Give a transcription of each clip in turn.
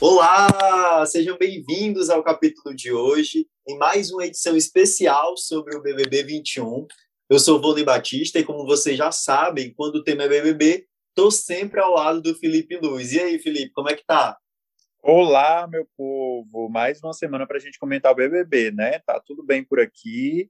Olá, sejam bem-vindos ao capítulo de hoje, em mais uma edição especial sobre o BBB 21. Eu sou Vôlei Batista e, como vocês já sabem, quando o tema é BBB, estou sempre ao lado do Felipe Luz. E aí, Felipe, como é que tá? Olá, meu povo! Mais uma semana para a gente comentar o BBB, né? Tá tudo bem por aqui,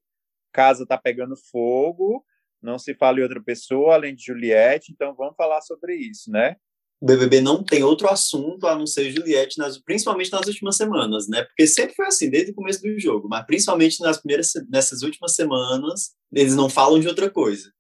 casa tá pegando fogo, não se fala em outra pessoa além de Juliette, então vamos falar sobre isso, né? O BBB não tem outro assunto a não ser Juliette, nas, principalmente nas últimas semanas, né? Porque sempre foi assim, desde o começo do jogo, mas principalmente nas primeiras, nessas últimas semanas, eles não falam de outra coisa.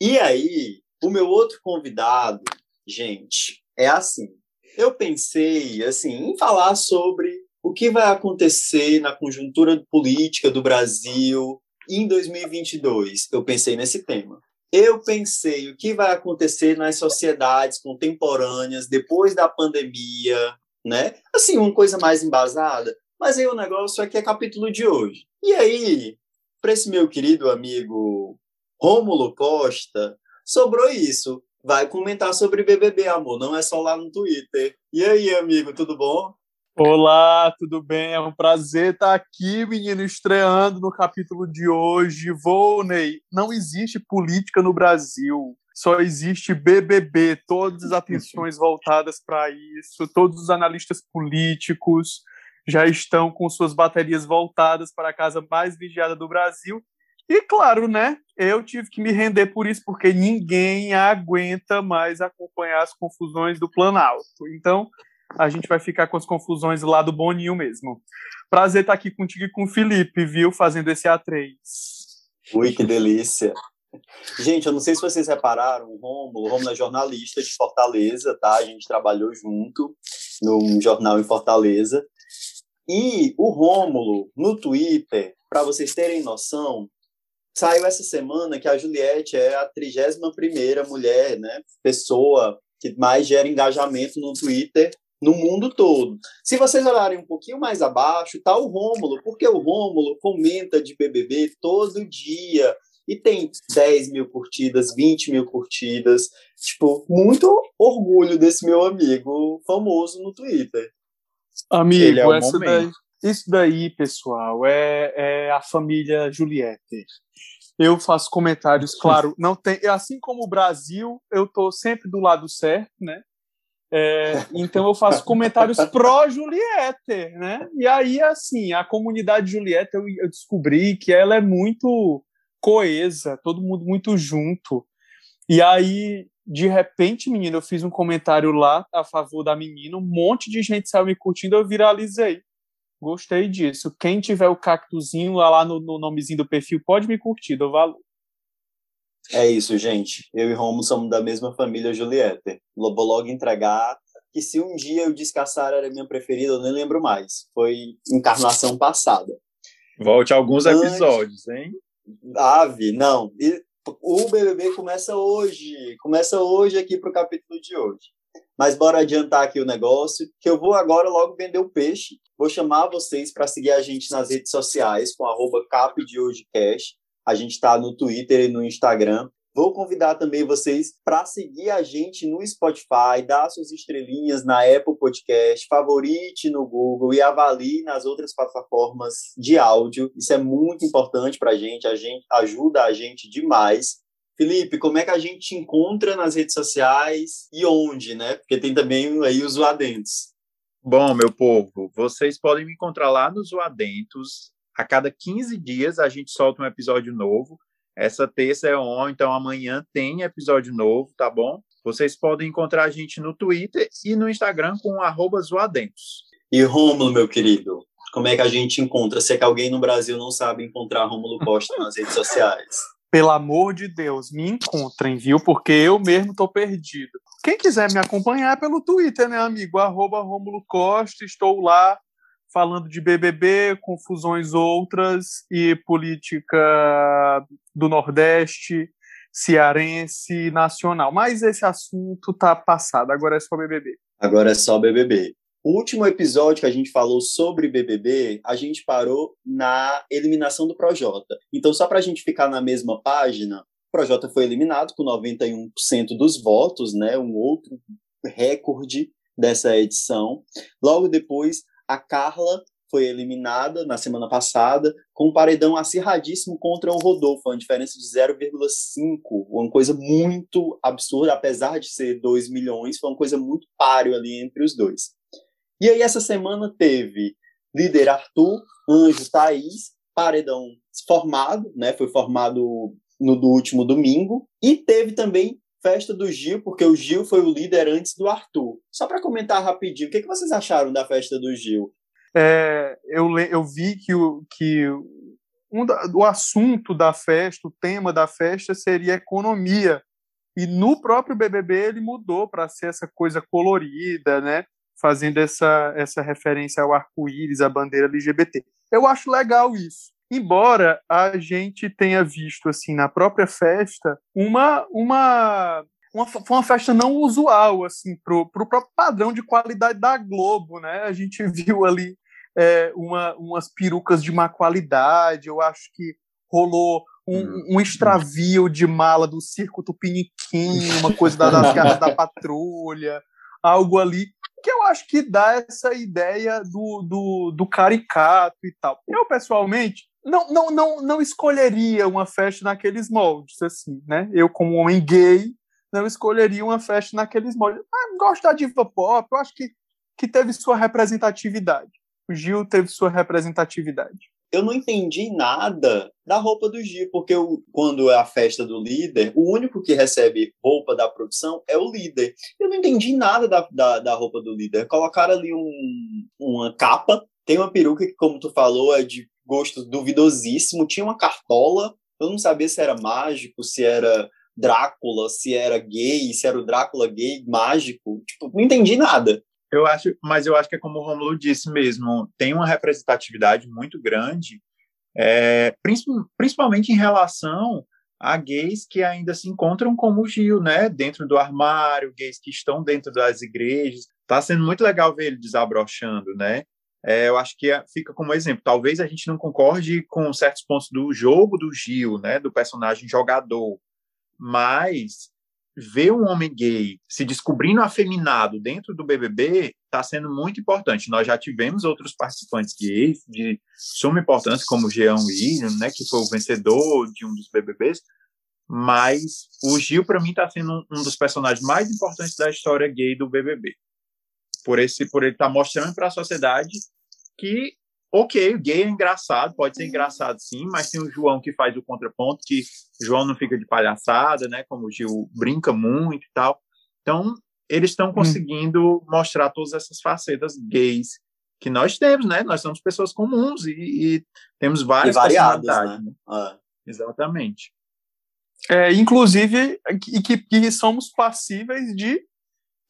E aí, o meu outro convidado, gente, é assim. Eu pensei, assim, em falar sobre o que vai acontecer na conjuntura política do Brasil em 2022. Eu pensei nesse tema eu pensei o que vai acontecer nas sociedades contemporâneas depois da pandemia, né? Assim, uma coisa mais embasada. Mas aí o negócio aqui é capítulo de hoje. E aí, para esse meu querido amigo Rômulo Costa, sobrou isso. Vai comentar sobre BBB, amor, não é só lá no Twitter. E aí, amigo, tudo bom? Olá, tudo bem? É um prazer estar aqui, menino, estreando no capítulo de hoje. Volney, não existe política no Brasil, só existe BBB, todas as atenções voltadas para isso, todos os analistas políticos já estão com suas baterias voltadas para a casa mais vigiada do Brasil. E claro, né? Eu tive que me render por isso, porque ninguém aguenta mais acompanhar as confusões do Planalto. Então, a gente vai ficar com as confusões lá do Boninho mesmo. Prazer estar aqui contigo e com o Felipe, viu? Fazendo esse A3. Ui, que delícia. Gente, eu não sei se vocês repararam, o Romulo, o Romulo é jornalista de Fortaleza, tá? A gente trabalhou junto num jornal em Fortaleza. E o Rômulo, no Twitter, para vocês terem noção, saiu essa semana que a Juliette é a 31ª mulher, né, pessoa que mais gera engajamento no Twitter no mundo todo. Se vocês olharem um pouquinho mais abaixo, está o Rômulo, porque o Rômulo comenta de BBB todo dia e tem 10 mil curtidas, 20 mil curtidas. Tipo, muito orgulho desse meu amigo famoso no Twitter. Amigo, é essa daí, isso daí, pessoal, é, é a família Juliette. Eu faço comentários, claro, não tem, assim como o Brasil, eu tô sempre do lado certo, né? É, então eu faço comentários pró Juliette, né? E aí assim, a comunidade Juliette eu, eu, descobri que ela é muito coesa, todo mundo muito junto. E aí de repente, menino, eu fiz um comentário lá a favor da menina, um monte de gente saiu me curtindo, eu viralizei. Gostei disso. Quem tiver o cactuzinho lá, lá no, no nomezinho do perfil, pode me curtir, dou valor. É isso, gente. Eu e Romo somos da mesma família Juliette. Vou logo entregar que se um dia eu descassar era minha preferida, eu nem lembro mais. Foi encarnação passada. Volte alguns Antes... episódios, hein? Ave, não. E o BBB começa hoje. Começa hoje aqui pro capítulo de hoje. Mas bora adiantar aqui o negócio, que eu vou agora logo vender o peixe. Vou chamar vocês para seguir a gente nas redes sociais com arroba capdehojecast. A gente está no Twitter e no Instagram. Vou convidar também vocês para seguir a gente no Spotify, dar suas estrelinhas na Apple Podcast, favorite no Google e avalie nas outras plataformas de áudio. Isso é muito importante para a gente, a gente ajuda a gente demais. Felipe, como é que a gente te encontra nas redes sociais e onde, né? Porque tem também aí os Zoadentos. Bom, meu povo, vocês podem me encontrar lá nos Zoadentos, a cada 15 dias a gente solta um episódio novo. Essa terça é on, então amanhã tem episódio novo, tá bom? Vocês podem encontrar a gente no Twitter e no Instagram com arroba zoadentos. E Rômulo, meu querido, como é que a gente encontra? Se é que alguém no Brasil não sabe encontrar Rômulo Costa nas redes sociais. Pelo amor de Deus, me encontrem, viu? Porque eu mesmo tô perdido. Quem quiser me acompanhar é pelo Twitter, né, amigo? Arroba Rômulo Costa, estou lá falando de BBB, confusões outras e política do Nordeste, cearense, nacional. Mas esse assunto tá passado, agora é só BBB. Agora é só BBB. O último episódio que a gente falou sobre BBB, a gente parou na eliminação do Projota. Então, só para a gente ficar na mesma página, o Projota foi eliminado com 91% dos votos, né? Um outro recorde dessa edição. Logo depois, a Carla foi eliminada na semana passada com um paredão acirradíssimo contra o Rodolfo, uma diferença de 0,5, uma coisa muito absurda, apesar de ser 2 milhões, foi uma coisa muito páreo ali entre os dois. E aí essa semana teve líder Arthur, anjo Thaís, paredão formado, né, foi formado no do último domingo, e teve também festa do Gil, porque o Gil foi o líder antes do Arthur. Só para comentar rapidinho, o que, que vocês acharam da festa do Gil? É, eu, eu vi que, o, que um da, o assunto da festa, o tema da festa seria economia. E no próprio BBB ele mudou para ser essa coisa colorida, né? Fazendo essa, essa referência ao arco-íris, à bandeira LGBT. Eu acho legal isso. Embora a gente tenha visto, assim, na própria festa, uma, uma, uma, uma festa não usual, assim, pro, pro próprio padrão de qualidade da Globo, né? A gente viu ali é, uma, umas perucas de má qualidade, eu acho que rolou um, hum. um extravio de mala do circo Tupiniquim, uma coisa das garras da patrulha, algo ali que eu acho que dá essa ideia do, do, do caricato e tal. Eu, pessoalmente, não, não, não, não escolheria uma festa naqueles moldes, assim, né? Eu, como homem gay, não escolheria uma festa naqueles moldes. Mas gosto da diva pop, eu acho que, que teve sua representatividade. O Gil teve sua representatividade. Eu não entendi nada da roupa do Gil, porque eu, quando é a festa do líder, o único que recebe roupa da produção é o líder. Eu não entendi nada da, da, da roupa do líder. Colocaram ali um, uma capa, tem uma peruca que, como tu falou, é de gosto duvidosíssimo. Tinha uma cartola, eu não sabia se era mágico, se era Drácula, se era gay, se era o Drácula gay mágico. Tipo, não entendi nada. Eu acho, mas eu acho que é como o Romulo disse mesmo, tem uma representatividade muito grande, é, principalmente em relação a gays que ainda se encontram como o Gil, né, dentro do armário, gays que estão dentro das igrejas. Está sendo muito legal ver ele desabrochando, né? É, eu acho que é, fica como exemplo. Talvez a gente não concorde com certos pontos do jogo do Gil, né, do personagem jogador, mas ver um homem gay se descobrindo afeminado dentro do BBB está sendo muito importante. Nós já tivemos outros participantes gays de suma importância, como o Jean William, né, que foi o vencedor de um dos BBBs, mas o Gil, para mim, está sendo um dos personagens mais importantes da história gay do BBB por esse por ele estar tá mostrando para a sociedade que ok, o gay é engraçado, pode ser engraçado sim, mas tem o João que faz o contraponto, que o João não fica de palhaçada, né? Como o Gil brinca muito e tal. Então, eles estão hum. conseguindo hum. mostrar todas essas facetas gays que nós temos, né? Nós somos pessoas comuns e, e temos várias e variadas, né? né? Ah. Exatamente. É, inclusive, e que, que somos passíveis de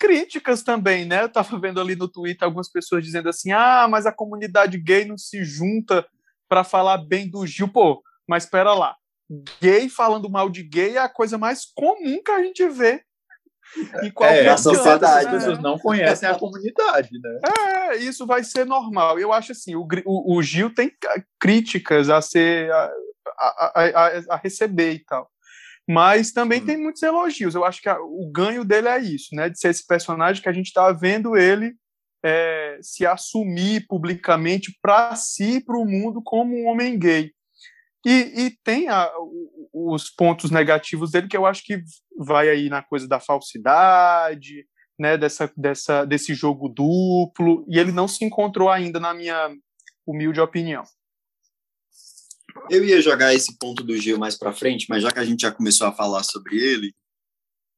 críticas também, né? Eu estava vendo ali no Twitter algumas pessoas dizendo assim: ah, mas a comunidade gay não se junta para falar bem do Gil. Pô, mas espera lá. Gay falando mal de gay é a coisa mais comum que a gente vê. Em qualquer é, a sociedade, as pessoas não conhecem a comunidade, né? É, isso vai ser normal. Eu acho assim, o, o, o Gil tem críticas a ser a, a, a, a receber e tal. Mas também hum. tem muitos elogios. Eu acho que a, o ganho dele é isso, né? De ser esse personagem que a gente está vendo ele é, se assumir publicamente para si e para o mundo como um homem gay. E, e tem a, os pontos negativos dele que eu acho que vai aí na coisa da falsidade, né, dessa, dessa, desse jogo duplo, e ele não se encontrou ainda, na minha humilde opinião. Eu ia jogar esse ponto do Gil mais para frente, mas já que a gente já começou a falar sobre ele,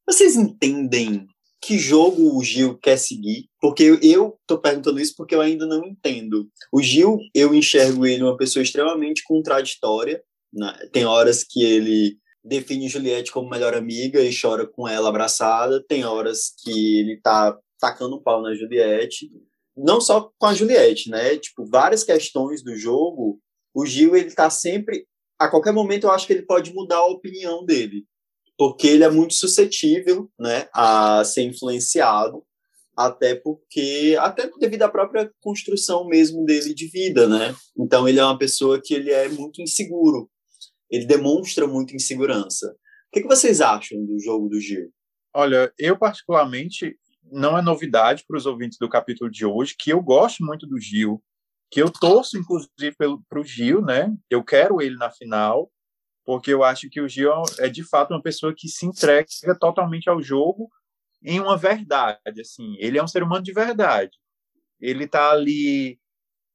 vocês entendem que jogo o Gil quer seguir? Porque eu tô perguntando isso porque eu ainda não entendo. O Gil, eu enxergo ele uma pessoa extremamente contraditória. Né? Tem horas que ele define Juliette como melhor amiga e chora com ela abraçada. Tem horas que ele tá tacando um pau na Juliette. Não só com a Juliette, né? Tipo, várias questões do jogo o Gil ele está sempre a qualquer momento eu acho que ele pode mudar a opinião dele porque ele é muito suscetível né a ser influenciado até porque até devido à própria construção mesmo dele de vida né. Então ele é uma pessoa que ele é muito inseguro. Ele demonstra muita insegurança. O que, que vocês acham do jogo do Gil? Olha eu particularmente não é novidade para os ouvintes do capítulo de hoje que eu gosto muito do Gil, que eu torço, inclusive, para o Gil, né? Eu quero ele na final, porque eu acho que o Gil é de fato uma pessoa que se entrega totalmente ao jogo em uma verdade, assim. Ele é um ser humano de verdade. Ele está ali,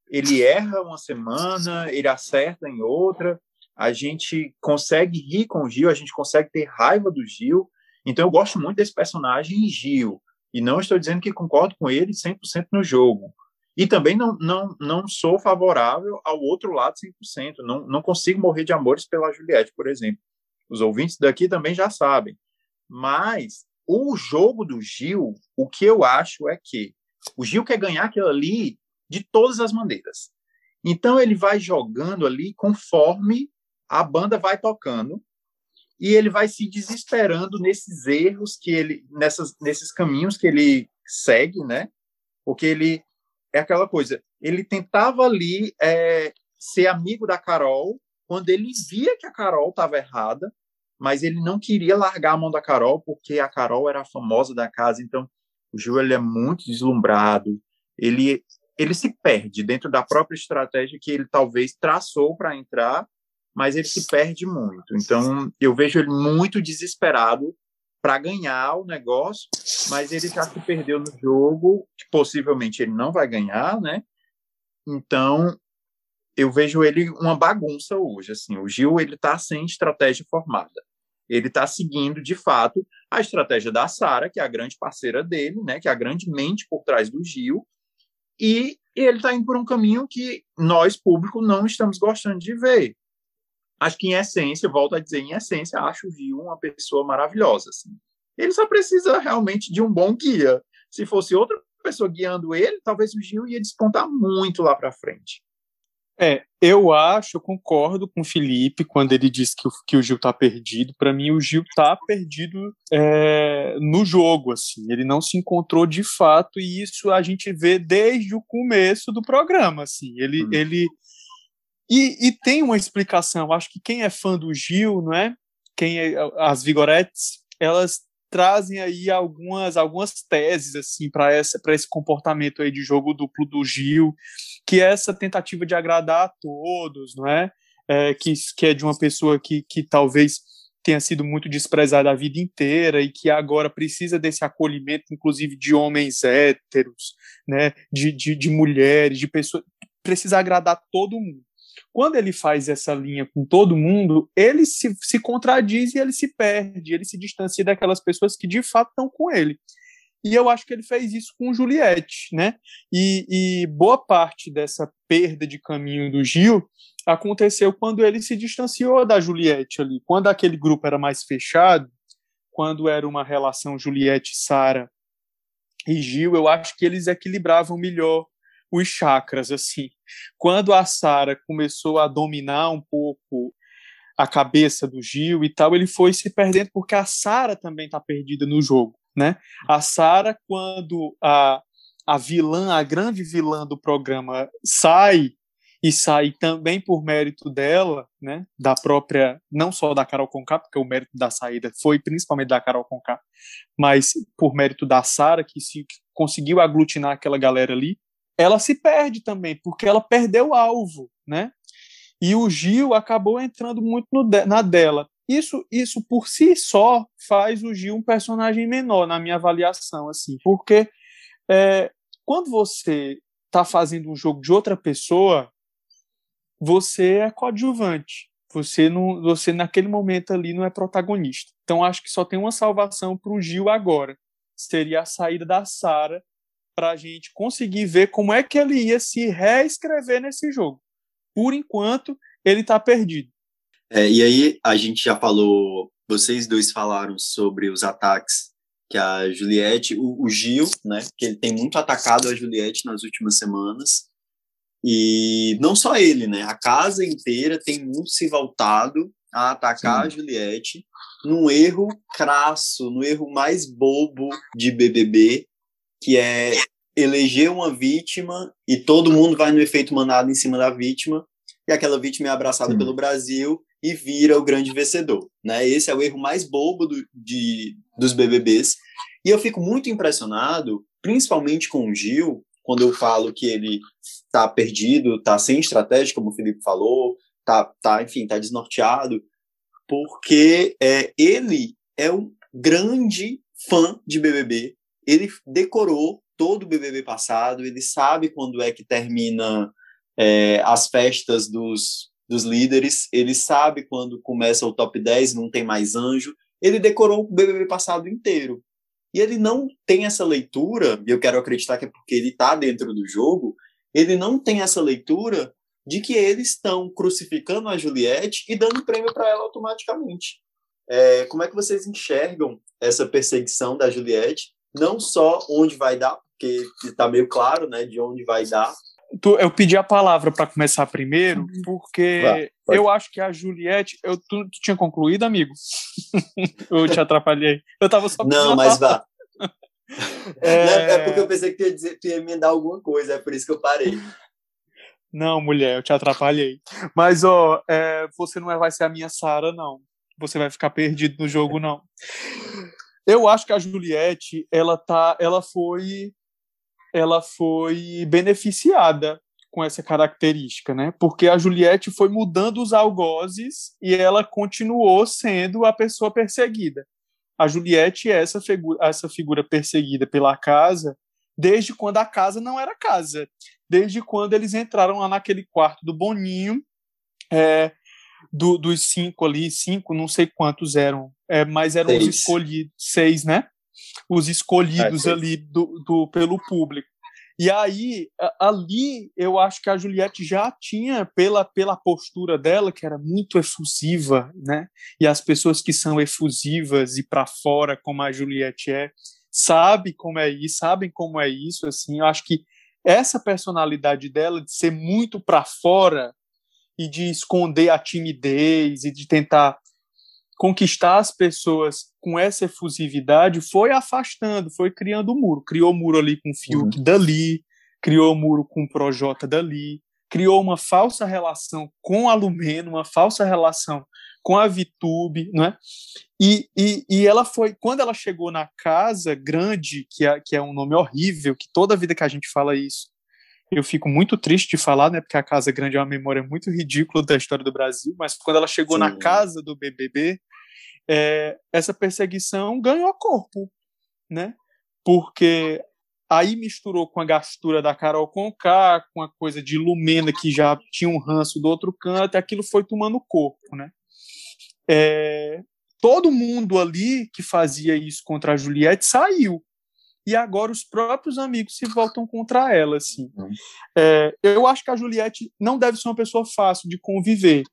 ele erra uma semana, ele acerta em outra. A gente consegue rir com o Gil, a gente consegue ter raiva do Gil. Então eu gosto muito desse personagem Gil. E não estou dizendo que concordo com ele 100% no jogo. E também não, não, não sou favorável ao outro lado 100%. Não, não consigo morrer de amores pela Juliette, por exemplo. Os ouvintes daqui também já sabem. Mas o jogo do Gil, o que eu acho é que o Gil quer ganhar aquilo ali de todas as maneiras. Então ele vai jogando ali conforme a banda vai tocando e ele vai se desesperando nesses erros que ele nessas nesses caminhos que ele segue, né? Porque ele é aquela coisa, ele tentava ali é, ser amigo da Carol quando ele via que a Carol estava errada, mas ele não queria largar a mão da Carol porque a Carol era a famosa da casa. Então, o Gil é muito deslumbrado. Ele ele se perde dentro da própria estratégia que ele talvez traçou para entrar, mas ele se perde muito. Então, eu vejo ele muito desesperado para ganhar o negócio, mas ele já se perdeu no jogo, que possivelmente ele não vai ganhar, né? Então, eu vejo ele uma bagunça hoje, assim. O Gil, ele tá sem estratégia formada. Ele está seguindo, de fato, a estratégia da Sara, que é a grande parceira dele, né, que é a grande mente por trás do Gil, e ele está indo por um caminho que nós, público, não estamos gostando de ver. Acho que, em essência, volto a dizer, em essência, acho o Gil uma pessoa maravilhosa. Assim. Ele só precisa realmente de um bom guia. Se fosse outra pessoa guiando ele, talvez o Gil ia despontar muito lá para frente. É, eu acho, eu concordo com o Felipe quando ele diz que o, que o Gil tá perdido. Para mim, o Gil tá perdido é, no jogo, assim. Ele não se encontrou de fato e isso a gente vê desde o começo do programa, assim. Ele, hum. ele e, e, tem uma explicação. Acho que quem é fã do Gil, não é? Quem é, as Vigorettes, elas trazem aí algumas algumas teses assim para essa para esse comportamento aí de jogo duplo do Gil que é essa tentativa de agradar a todos, não é? é que, que é de uma pessoa que, que talvez tenha sido muito desprezada a vida inteira e que agora precisa desse acolhimento, inclusive de homens héteros, né, de, de, de mulheres, de pessoas, precisa agradar todo mundo. Quando ele faz essa linha com todo mundo, ele se, se contradiz e ele se perde, ele se distancia daquelas pessoas que de fato estão com ele. E eu acho que ele fez isso com Juliette, né? E, e boa parte dessa perda de caminho do Gil aconteceu quando ele se distanciou da Juliette ali. Quando aquele grupo era mais fechado, quando era uma relação Juliette, Sara e Gil, eu acho que eles equilibravam melhor os chakras assim. Quando a Sara começou a dominar um pouco a cabeça do Gil e tal, ele foi se perdendo porque a Sara também está perdida no jogo né? A Sara, quando a, a vilã, a grande vilã do programa sai e sai também por mérito dela, né, da própria, não só da Carol Conká, porque o mérito da saída foi principalmente da Carol Conká, mas por mérito da Sara, que se conseguiu aglutinar aquela galera ali, ela se perde também, porque ela perdeu o alvo, né? E o Gil acabou entrando muito no, na dela. Isso, isso por si só faz o Gil um personagem menor na minha avaliação, assim, porque é, quando você está fazendo um jogo de outra pessoa, você é coadjuvante. Você não, você naquele momento ali não é protagonista. Então acho que só tem uma salvação para o Gil agora. Seria a saída da Sara para a gente conseguir ver como é que ele ia se reescrever nesse jogo. Por enquanto, ele está perdido. É, e aí, a gente já falou, vocês dois falaram sobre os ataques que a Juliette, o, o Gil, né, que ele tem muito atacado a Juliette nas últimas semanas, e não só ele, né, a casa inteira tem muito se voltado a atacar Sim. a Juliette num erro crasso, no erro mais bobo de BBB, que é eleger uma vítima e todo mundo vai no efeito manado em cima da vítima, e aquela vítima é abraçada Sim. pelo Brasil e vira o grande vencedor, né? Esse é o erro mais bobo do, de, dos BBBs. E eu fico muito impressionado, principalmente com o Gil, quando eu falo que ele tá perdido, tá sem estratégia, como o Felipe falou, tá, tá enfim, tá desnorteado, porque é, ele é um grande fã de BBB, ele decorou todo o BBB passado, ele sabe quando é que termina é, as festas dos, dos líderes, ele sabe quando começa o top 10, não tem mais anjo, ele decorou o BBB passado inteiro. E ele não tem essa leitura, e eu quero acreditar que é porque ele está dentro do jogo, ele não tem essa leitura de que eles estão crucificando a Juliette e dando prêmio para ela automaticamente. É, como é que vocês enxergam essa perseguição da Juliette? Não só onde vai dar, porque está meio claro, né, de onde vai dar. eu pedi a palavra para começar primeiro, uhum. porque eu acho que a Juliette. Eu, tu, tu tinha concluído, amigo? eu te atrapalhei. Eu tava só Não, mas vá. É... é... porque eu pensei que tu ia, dizer, tu ia me dar alguma coisa, é por isso que eu parei. Não, mulher, eu te atrapalhei. Mas, ó, é, você não vai ser a minha Sara, não. Você vai ficar perdido no jogo, não. Eu acho que a Juliette, ela tá, ela foi, ela foi beneficiada com essa característica, né? Porque a Juliette foi mudando os algozes e ela continuou sendo a pessoa perseguida. A Juliette é essa figura, essa figura perseguida pela casa desde quando a casa não era casa desde quando eles entraram lá naquele quarto do Boninho, é, do, dos cinco ali, cinco, não sei quantos eram, é, mas eram seis. os escolhidos, seis, né? Os escolhidos é, ali do, do, pelo público. E aí, ali, eu acho que a Juliette já tinha, pela, pela postura dela, que era muito efusiva, né? E as pessoas que são efusivas e para fora, como a Juliette é, sabe como é isso, sabem como é isso, assim, eu acho que essa personalidade dela de ser muito para fora e de esconder a timidez e de tentar conquistar as pessoas com essa efusividade foi afastando, foi criando um muro. Criou muro ali com o Fiuk uhum. dali, criou muro com o Projota dali, criou uma falsa relação com a Lumeno, uma falsa relação com a Vitube, não é? E, e, e ela foi, quando ela chegou na casa grande, que é, que é um nome horrível, que toda vida que a gente fala isso, eu fico muito triste de falar, né? Porque a Casa Grande é uma memória muito ridícula da história do Brasil, mas quando ela chegou Sim. na casa do BBB, é, essa perseguição ganhou corpo, né? Porque aí misturou com a gastura da Carol Conká, com a coisa de Lumena, que já tinha um ranço do outro canto, e aquilo foi tomando corpo, né? É, todo mundo ali que fazia isso contra a Juliette saiu. E agora os próprios amigos se voltam contra ela, assim. Uhum. É, eu acho que a Juliette não deve ser uma pessoa fácil de conviver.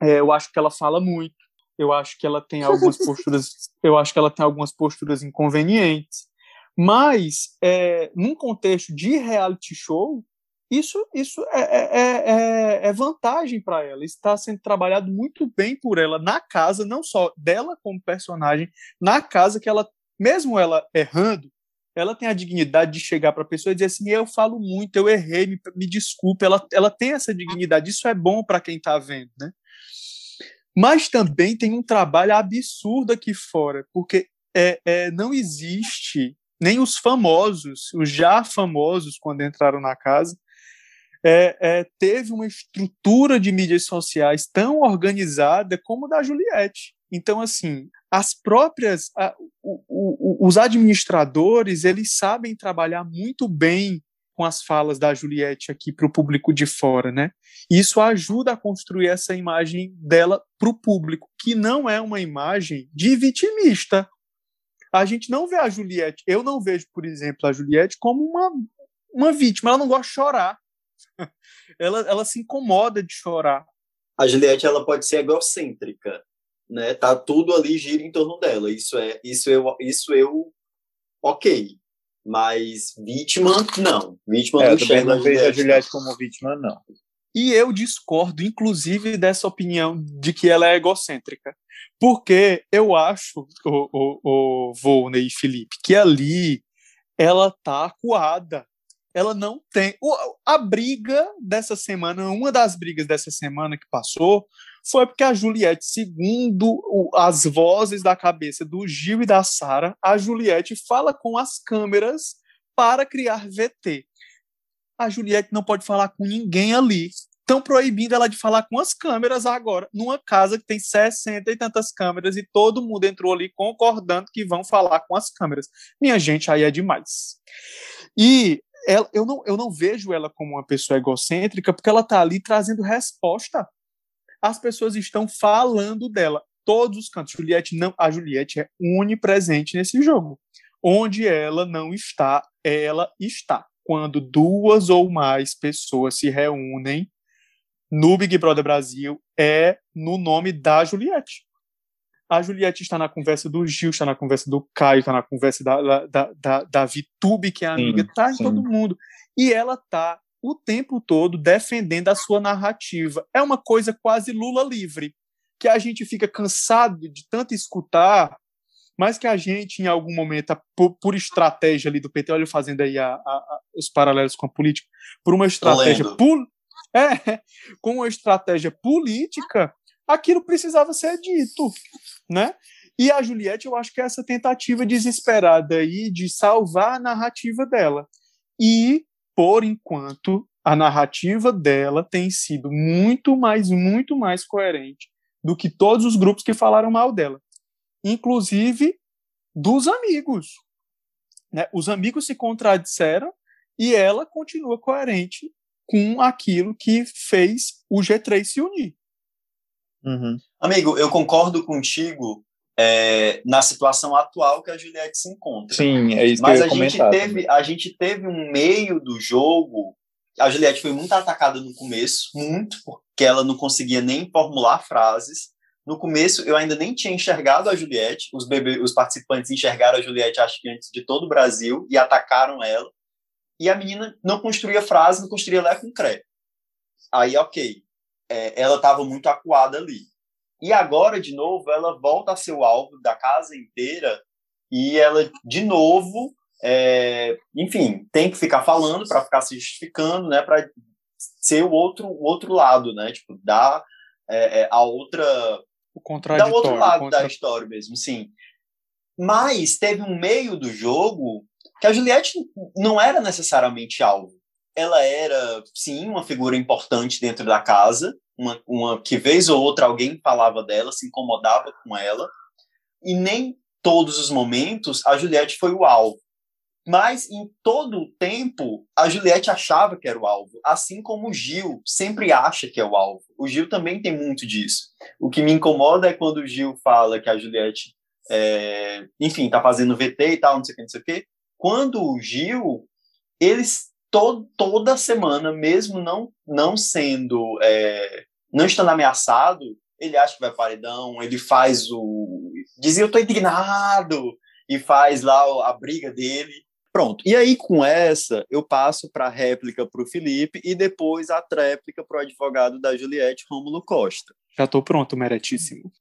É, eu acho que ela fala muito. Eu acho que ela tem algumas posturas. Eu acho que ela tem algumas posturas inconvenientes. Mas, é, num contexto de reality show, isso, isso é, é, é, é vantagem para ela. Está sendo trabalhado muito bem por ela na casa, não só dela como personagem, na casa que ela, mesmo ela errando, ela tem a dignidade de chegar para a pessoa e dizer assim: eu falo muito, eu errei, me, me desculpe. Ela, ela tem essa dignidade. Isso é bom para quem está vendo, né? Mas também tem um trabalho absurdo aqui fora, porque é, é, não existe nem os famosos, os já famosos, quando entraram na casa, é, é, teve uma estrutura de mídias sociais tão organizada como a da Juliette. Então, assim, as próprias, a, o, o, os administradores, eles sabem trabalhar muito bem com as falas da Juliette aqui para o público de fora, né? Isso ajuda a construir essa imagem dela para o público, que não é uma imagem de vitimista. A gente não vê a Juliette, eu não vejo, por exemplo, a Juliette como uma, uma vítima, ela não gosta de chorar ela, ela se incomoda de chorar. A Juliette ela pode ser egocêntrica, né? Tá tudo ali gira em torno dela. Isso é, isso eu, isso eu, ok. Mas vítima não. Vítima é, não eu não vejo a Juliette como vítima não. E eu discordo, inclusive, dessa opinião de que ela é egocêntrica. Porque eu acho, o, o, o Volney e Felipe, que ali ela tá acuada ela não tem. A briga dessa semana, uma das brigas dessa semana que passou, foi porque a Juliette, segundo o, as vozes da cabeça do Gil e da Sara, a Juliette fala com as câmeras para criar VT. A Juliette não pode falar com ninguém ali. Estão proibindo ela de falar com as câmeras agora, numa casa que tem 60 e tantas câmeras e todo mundo entrou ali concordando que vão falar com as câmeras. Minha gente, aí é demais. E ela, eu, não, eu não vejo ela como uma pessoa egocêntrica, porque ela está ali trazendo resposta. As pessoas estão falando dela. Todos os cantos. Juliette não, a Juliette é onipresente nesse jogo. Onde ela não está, ela está. Quando duas ou mais pessoas se reúnem no Big Brother Brasil, é no nome da Juliette. A Juliette está na conversa do Gil, está na conversa do Caio, está na conversa da, da, da, da Vitube, que é a amiga, está em todo mundo. E ela está o tempo todo defendendo a sua narrativa. É uma coisa quase Lula livre, que a gente fica cansado de tanto escutar, mas que a gente, em algum momento, por, por estratégia ali do PT, olha fazendo aí a, a, a, os paralelos com a política, por uma estratégia pol, é, com uma estratégia política, aquilo precisava ser dito, né? E a Juliette, eu acho que é essa tentativa desesperada aí de salvar a narrativa dela. E, por enquanto, a narrativa dela tem sido muito mais, muito mais coerente do que todos os grupos que falaram mal dela. Inclusive dos amigos. Né? Os amigos se contradisseram e ela continua coerente com aquilo que fez o G3 se unir. Uhum. Amigo, eu concordo contigo é, na situação atual que a Juliette se encontra. Sim, é isso Mas que eu a gente teve, a gente teve um meio do jogo. A Juliette foi muito atacada no começo, muito, porque ela não conseguia nem formular frases. No começo, eu ainda nem tinha enxergado a Juliette. Os, bebê, os participantes enxergaram a Juliette, acho que antes de todo o Brasil, e atacaram ela. E a menina não construía frase, não construía Lé com Cré. Aí, ok é, ela estava muito acuada ali. E agora, de novo, ela volta a ser o alvo da casa inteira e ela, de novo, é, enfim, tem que ficar falando para ficar se justificando, né, para ser o outro, o outro lado, né, tipo, dar é, é, a outra... O contraditório. Dar outro lado contra... da história mesmo, sim. Mas teve um meio do jogo que a Juliette não era necessariamente alvo ela era, sim, uma figura importante dentro da casa, uma, uma que vez ou outra alguém falava dela, se incomodava com ela, e nem todos os momentos a Juliette foi o alvo. Mas em todo o tempo, a Juliette achava que era o alvo, assim como o Gil sempre acha que é o alvo. O Gil também tem muito disso. O que me incomoda é quando o Gil fala que a Juliette, é, enfim, tá fazendo VT e tal, não sei o que, não sei o que. Quando o Gil, eles to toda semana, mesmo não, não sendo, é, não estando ameaçado, ele acha que vai paredão, ele faz o. Dizia, eu tô indignado, e faz lá a briga dele. Pronto. E aí, com essa, eu passo para a réplica para o Felipe e depois a tréplica para o advogado da Juliette, Rômulo Costa. Já estou pronto, meritíssimo.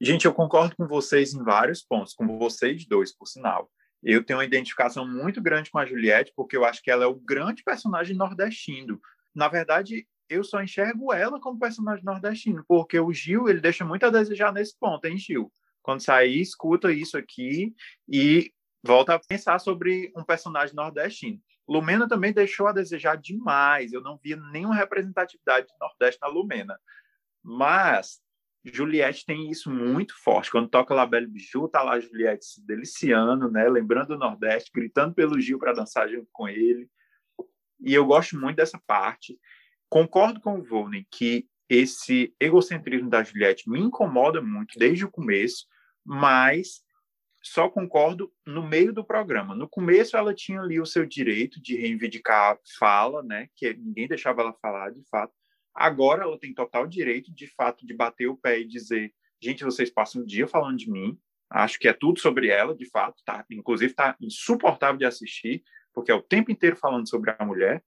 Gente, eu concordo com vocês em vários pontos, com vocês dois, por sinal eu tenho uma identificação muito grande com a Juliette, porque eu acho que ela é o grande personagem nordestino. Na verdade, eu só enxergo ela como personagem nordestino, porque o Gil, ele deixa muito a desejar nesse ponto, hein, Gil? Quando sair, escuta isso aqui e volta a pensar sobre um personagem nordestino. Lumena também deixou a desejar demais. Eu não via nenhuma representatividade do Nordeste na Lumena. Mas Juliette tem isso muito forte. Quando toca La Belle Bijou, tá lá Juliette se deliciando, né? Lembrando do Nordeste, gritando pelo Gil para dançar junto com ele. E eu gosto muito dessa parte. Concordo com o Volney que esse egocentrismo da Juliette me incomoda muito desde o começo, mas só concordo no meio do programa. No começo ela tinha ali o seu direito de reivindicar fala, né? Que ninguém deixava ela falar, de fato. Agora ela tem total direito, de fato, de bater o pé e dizer: gente, vocês passam um dia falando de mim, acho que é tudo sobre ela, de fato, tá? Inclusive está insuportável de assistir, porque é o tempo inteiro falando sobre a mulher,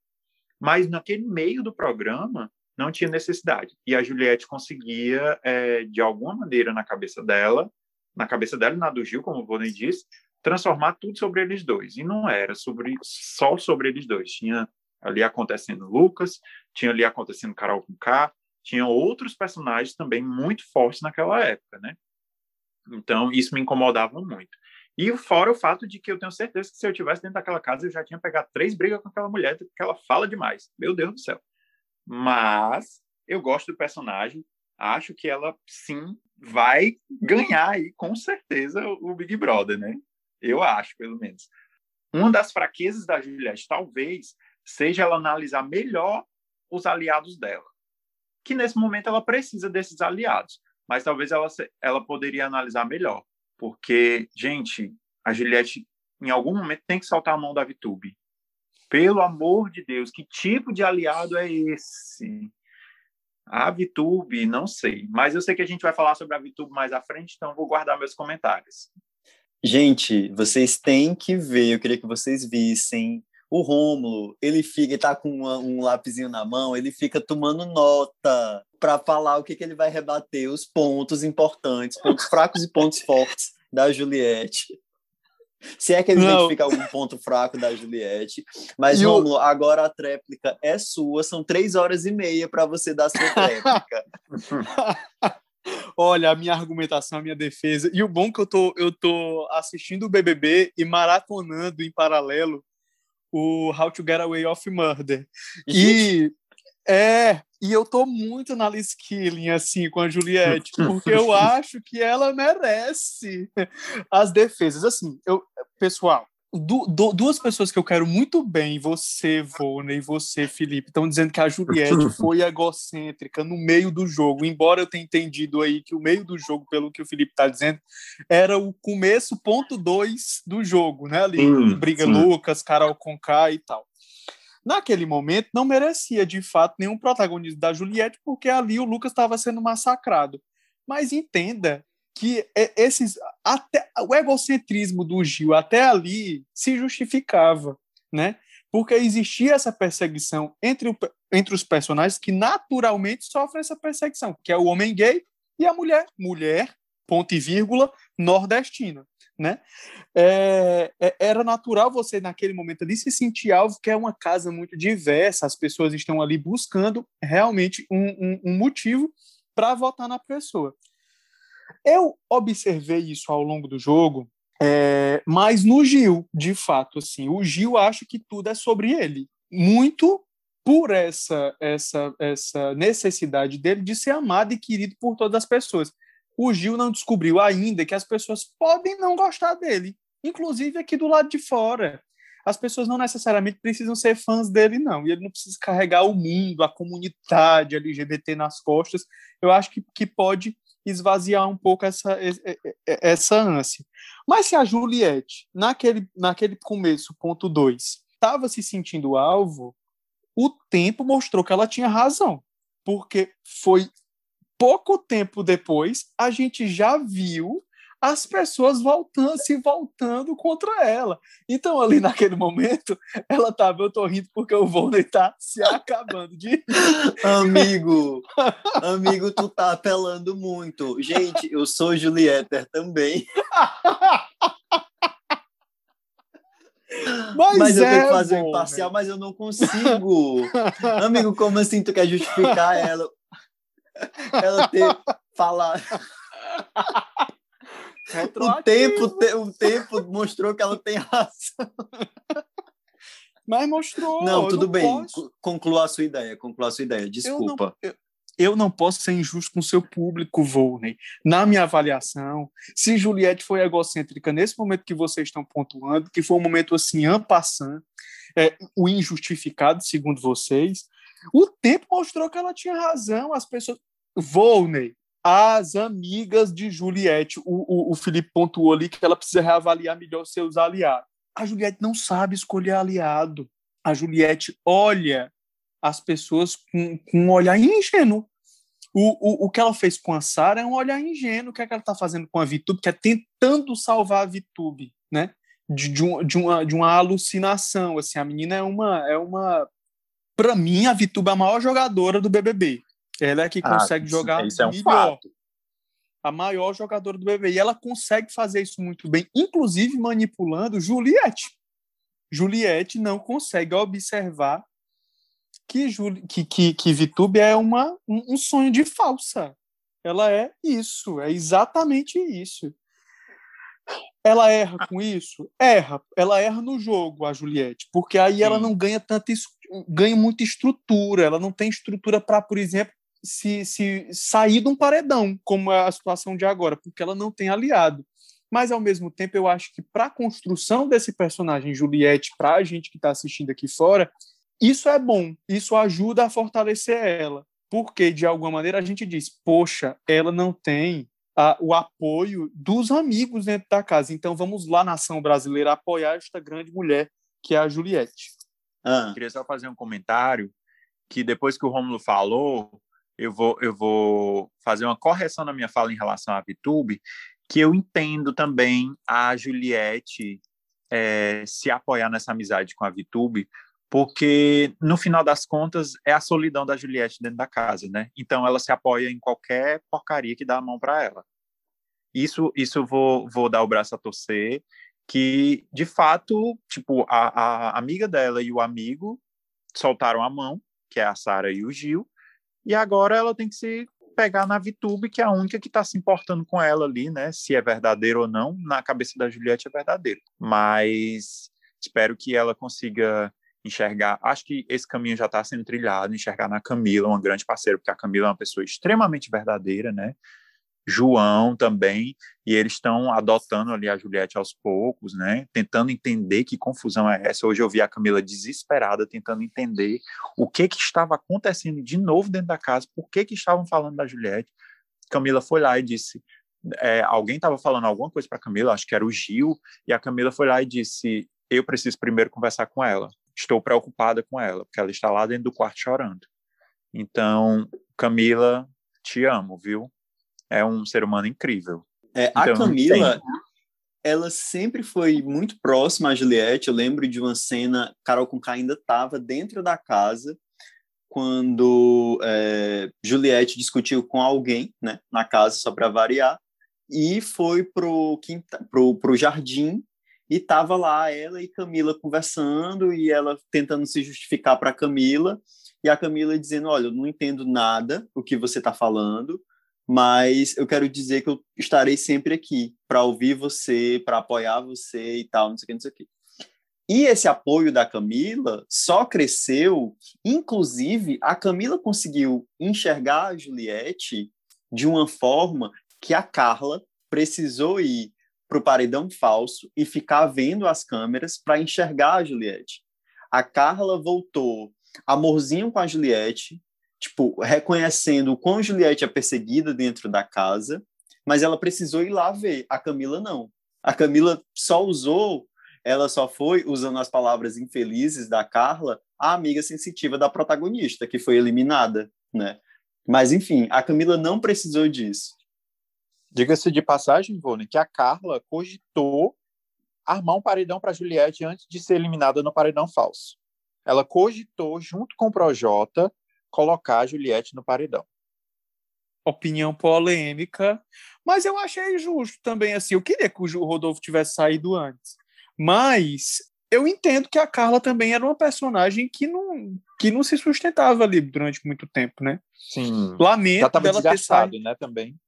mas naquele meio do programa não tinha necessidade. E a Juliette conseguia, é, de alguma maneira, na cabeça dela, na cabeça dela e na do Gil, como o Volney disse, transformar tudo sobre eles dois. E não era sobre só sobre eles dois. Tinha ali acontecendo Lucas, tinha ali acontecendo Carol com K, tinham outros personagens também muito fortes naquela época, né? Então, isso me incomodava muito. E fora o fato de que eu tenho certeza que se eu tivesse dentro daquela casa, eu já tinha pegado três brigas com aquela mulher, porque ela fala demais. Meu Deus do céu. Mas eu gosto do personagem, acho que ela sim vai ganhar aí com certeza o Big Brother, né? Eu acho, pelo menos. Uma das fraquezas da Juliette talvez seja ela analisar melhor os aliados dela. Que nesse momento ela precisa desses aliados, mas talvez ela, ela poderia analisar melhor. Porque, gente, a Juliette em algum momento tem que soltar a mão da Vitube. Pelo amor de Deus, que tipo de aliado é esse? A VTube, não sei. Mas eu sei que a gente vai falar sobre a VTube mais à frente, então vou guardar meus comentários. Gente, vocês têm que ver, eu queria que vocês vissem. O Rômulo, ele fica, ele tá com uma, um lapisinho na mão, ele fica tomando nota para falar o que, que ele vai rebater, os pontos importantes, pontos fracos e pontos fortes da Juliette. Se é que ele identifica algum ponto fraco da Juliette. Mas, Romulo, agora a tréplica é sua. São três horas e meia para você dar sua tréplica. Olha, a minha argumentação, a minha defesa. E o bom é que eu tô, eu tô assistindo o BBB e maratonando em paralelo o How to Get Away of Murder. E é, e eu tô muito na Liz Killing, assim, com a Juliette, porque eu acho que ela merece as defesas. Assim, eu, pessoal, du, du, duas pessoas que eu quero muito bem, você, Vona, e você, Felipe, estão dizendo que a Juliette foi egocêntrica no meio do jogo, embora eu tenha entendido aí que o meio do jogo, pelo que o Felipe está dizendo, era o começo, ponto dois do jogo, né? Ali, hum, Briga sim. Lucas, Carol Conká e tal naquele momento não merecia de fato nenhum protagonismo da Juliette, porque ali o Lucas estava sendo massacrado. Mas entenda que esses até o egocentrismo do Gil até ali se justificava, né? Porque existia essa perseguição entre, o, entre os personagens que naturalmente sofrem essa perseguição, que é o homem gay e a mulher, mulher, ponto e vírgula, nordestina né? É, é, era natural você, naquele momento ali, se sentir alvo, que é uma casa muito diversa, as pessoas estão ali buscando realmente um, um, um motivo para votar na pessoa. Eu observei isso ao longo do jogo, é, mas no Gil, de fato, assim, o Gil acha que tudo é sobre ele, muito por essa essa essa necessidade dele de ser amado e querido por todas as pessoas o Gil não descobriu ainda que as pessoas podem não gostar dele, inclusive aqui do lado de fora. As pessoas não necessariamente precisam ser fãs dele, não. E ele não precisa carregar o mundo, a comunidade LGBT nas costas. Eu acho que, que pode esvaziar um pouco essa, essa ânsia. Mas se a Juliette, naquele, naquele começo, ponto 2, estava se sentindo alvo, o tempo mostrou que ela tinha razão. Porque foi pouco tempo depois, a gente já viu as pessoas voltando, se voltando contra ela. Então, ali naquele momento, ela tava, eu tô rindo porque o Volney tá se acabando de. amigo, amigo, tu tá apelando muito. Gente, eu sou Julieter também. Mas, mas eu é tenho que fazer bom, um imparcial, né? mas eu não consigo. amigo, como assim tu quer justificar ela? ela ter falado. O tempo, o tempo mostrou que ela tem razão. Mas mostrou. Não, tudo não bem. Posso... Conclua a sua ideia. Conclua a sua ideia. Desculpa. Eu não, eu, eu não posso ser injusto com o seu público, Volney. Na minha avaliação, se Juliette foi egocêntrica nesse momento que vocês estão pontuando, que foi um momento assim, ampassant, é, o injustificado, segundo vocês, o tempo mostrou que ela tinha razão. As pessoas. Volney, as amigas de Juliette. O, o, o Felipe pontuou ali que ela precisa reavaliar melhor seus aliados. A Juliette não sabe escolher aliado. A Juliette olha as pessoas com, com um olhar ingênuo. O, o, o que ela fez com a Sara é um olhar ingênuo. O que, é que ela está fazendo com a Vitube? Que é tentando salvar a Vitube, né? De, de, um, de, uma, de uma alucinação. Assim, a menina é uma, é uma para mim, a Vituba é a maior jogadora do BBB. Ela é que ah, consegue jogar isso é um melhor. Fato. A maior jogadora do BBB. E ela consegue fazer isso muito bem, inclusive manipulando Juliette. Juliette não consegue observar que, Juli, que, que, que Vitube é uma, um, um sonho de falsa. Ela é isso, é exatamente isso. Ela erra com isso? Erra. Ela erra no jogo, a Juliette, porque aí Sim. ela não ganha tanta ganha muita estrutura. Ela não tem estrutura para, por exemplo, se, se sair de um paredão, como é a situação de agora, porque ela não tem aliado. Mas, ao mesmo tempo, eu acho que para a construção desse personagem, Juliette, para a gente que está assistindo aqui fora, isso é bom, isso ajuda a fortalecer ela. Porque, de alguma maneira, a gente diz, poxa, ela não tem a, o apoio dos amigos dentro da casa. Então, vamos lá, nação brasileira, apoiar esta grande mulher, que é a Juliette. Ah. Queria só fazer um comentário que depois que o Romulo falou, eu vou, eu vou fazer uma correção na minha fala em relação à VTube, que eu entendo também a Juliette é, se apoiar nessa amizade com a VTube, porque no final das contas é a solidão da Juliette dentro da casa, né? Então ela se apoia em qualquer porcaria que dá a mão para ela. Isso, isso vou, vou dar o braço a torcer, que de fato, tipo, a, a amiga dela e o amigo soltaram a mão, que é a Sara e o Gil, e agora ela tem que se pegar na VTube, que é a única que está se importando com ela ali, né? Se é verdadeiro ou não, na cabeça da Juliette é verdadeiro. Mas espero que ela consiga enxergar. Acho que esse caminho já está sendo trilhado, enxergar na Camila, uma grande parceira, porque a Camila é uma pessoa extremamente verdadeira, né? João também, e eles estão adotando ali a Juliette aos poucos, né? Tentando entender que confusão é essa. Hoje eu vi a Camila desesperada tentando entender o que que estava acontecendo de novo dentro da casa, por que que estavam falando da Juliette. Camila foi lá e disse, é, alguém estava falando alguma coisa para Camila, acho que era o Gil, e a Camila foi lá e disse, eu preciso primeiro conversar com ela. Estou preocupada com ela, porque ela está lá dentro do quarto chorando. Então, Camila, te amo, viu? É um ser humano incrível. É, então, a Camila, ela sempre foi muito próxima à Juliette. Eu lembro de uma cena, Carol Conká ainda estava dentro da casa quando é, Juliette discutiu com alguém, né, na casa, só para variar, e foi pro, quinta, pro, pro jardim e tava lá ela e Camila conversando e ela tentando se justificar para Camila e a Camila dizendo, olha, eu não entendo nada o que você está falando, mas eu quero dizer que eu estarei sempre aqui para ouvir você, para apoiar você e tal, não sei o que, não sei o que. E esse apoio da Camila só cresceu, inclusive a Camila conseguiu enxergar a Juliette de uma forma que a Carla precisou ir para o paredão falso e ficar vendo as câmeras para enxergar a Juliette. A Carla voltou amorzinho com a Juliette, tipo, reconhecendo o quão Juliette é perseguida dentro da casa, mas ela precisou ir lá ver. A Camila não. A Camila só usou, ela só foi, usando as palavras infelizes da Carla, a amiga sensitiva da protagonista, que foi eliminada, né? Mas, enfim, a Camila não precisou disso. Diga-se de passagem, Ivone, que a Carla cogitou armar um paredão para Juliette antes de ser eliminada no paredão falso. Ela cogitou, junto com o Projota, colocar a Juliette no paredão. Opinião polêmica, mas eu achei justo também. Assim, eu queria que o Rodolfo tivesse saído antes, mas eu entendo que a Carla também era uma personagem que não, que não se sustentava ali durante muito tempo, né? Sim. Lamento Já dela ter saído, né? Também.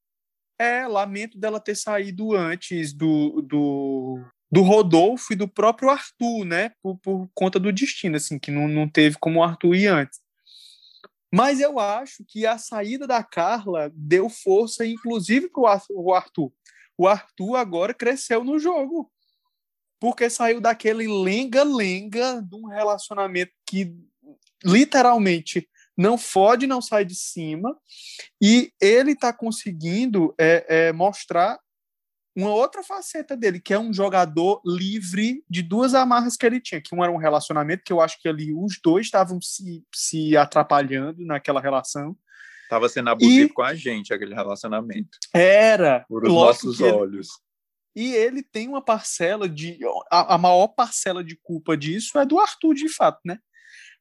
É, lamento dela ter saído antes do, do, do Rodolfo e do próprio Arthur, né? Por, por conta do destino, assim, que não, não teve como o Arthur ir antes. Mas eu acho que a saída da Carla deu força, inclusive, para o Arthur. O Arthur agora cresceu no jogo. Porque saiu daquele lenga-lenga de um relacionamento que literalmente não fode, não sai de cima. E ele está conseguindo é, é, mostrar uma outra faceta dele, que é um jogador livre de duas amarras que ele tinha, que um era um relacionamento, que eu acho que ali os dois estavam se, se atrapalhando naquela relação. Estava sendo abusivo e... com a gente, aquele relacionamento. Era. Por os nossos olhos. Ele... E ele tem uma parcela de. A, a maior parcela de culpa disso é do Arthur, de fato, né?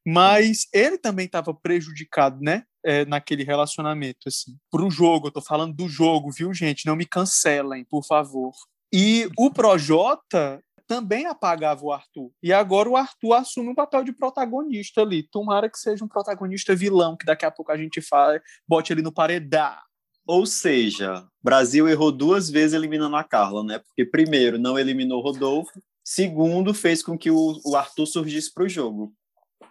Mas ele também estava prejudicado, né? É, naquele relacionamento, assim. Pro jogo, eu tô falando do jogo, viu, gente? Não me cancelem, por favor. E o Projota também apagava o Arthur. E agora o Arthur assume um papel de protagonista ali. Tomara que seja um protagonista vilão, que daqui a pouco a gente fala, bote ele no paredão. Ou seja, Brasil errou duas vezes eliminando a Carla, né? Porque primeiro não eliminou Rodolfo, segundo fez com que o, o Arthur surgisse para o jogo.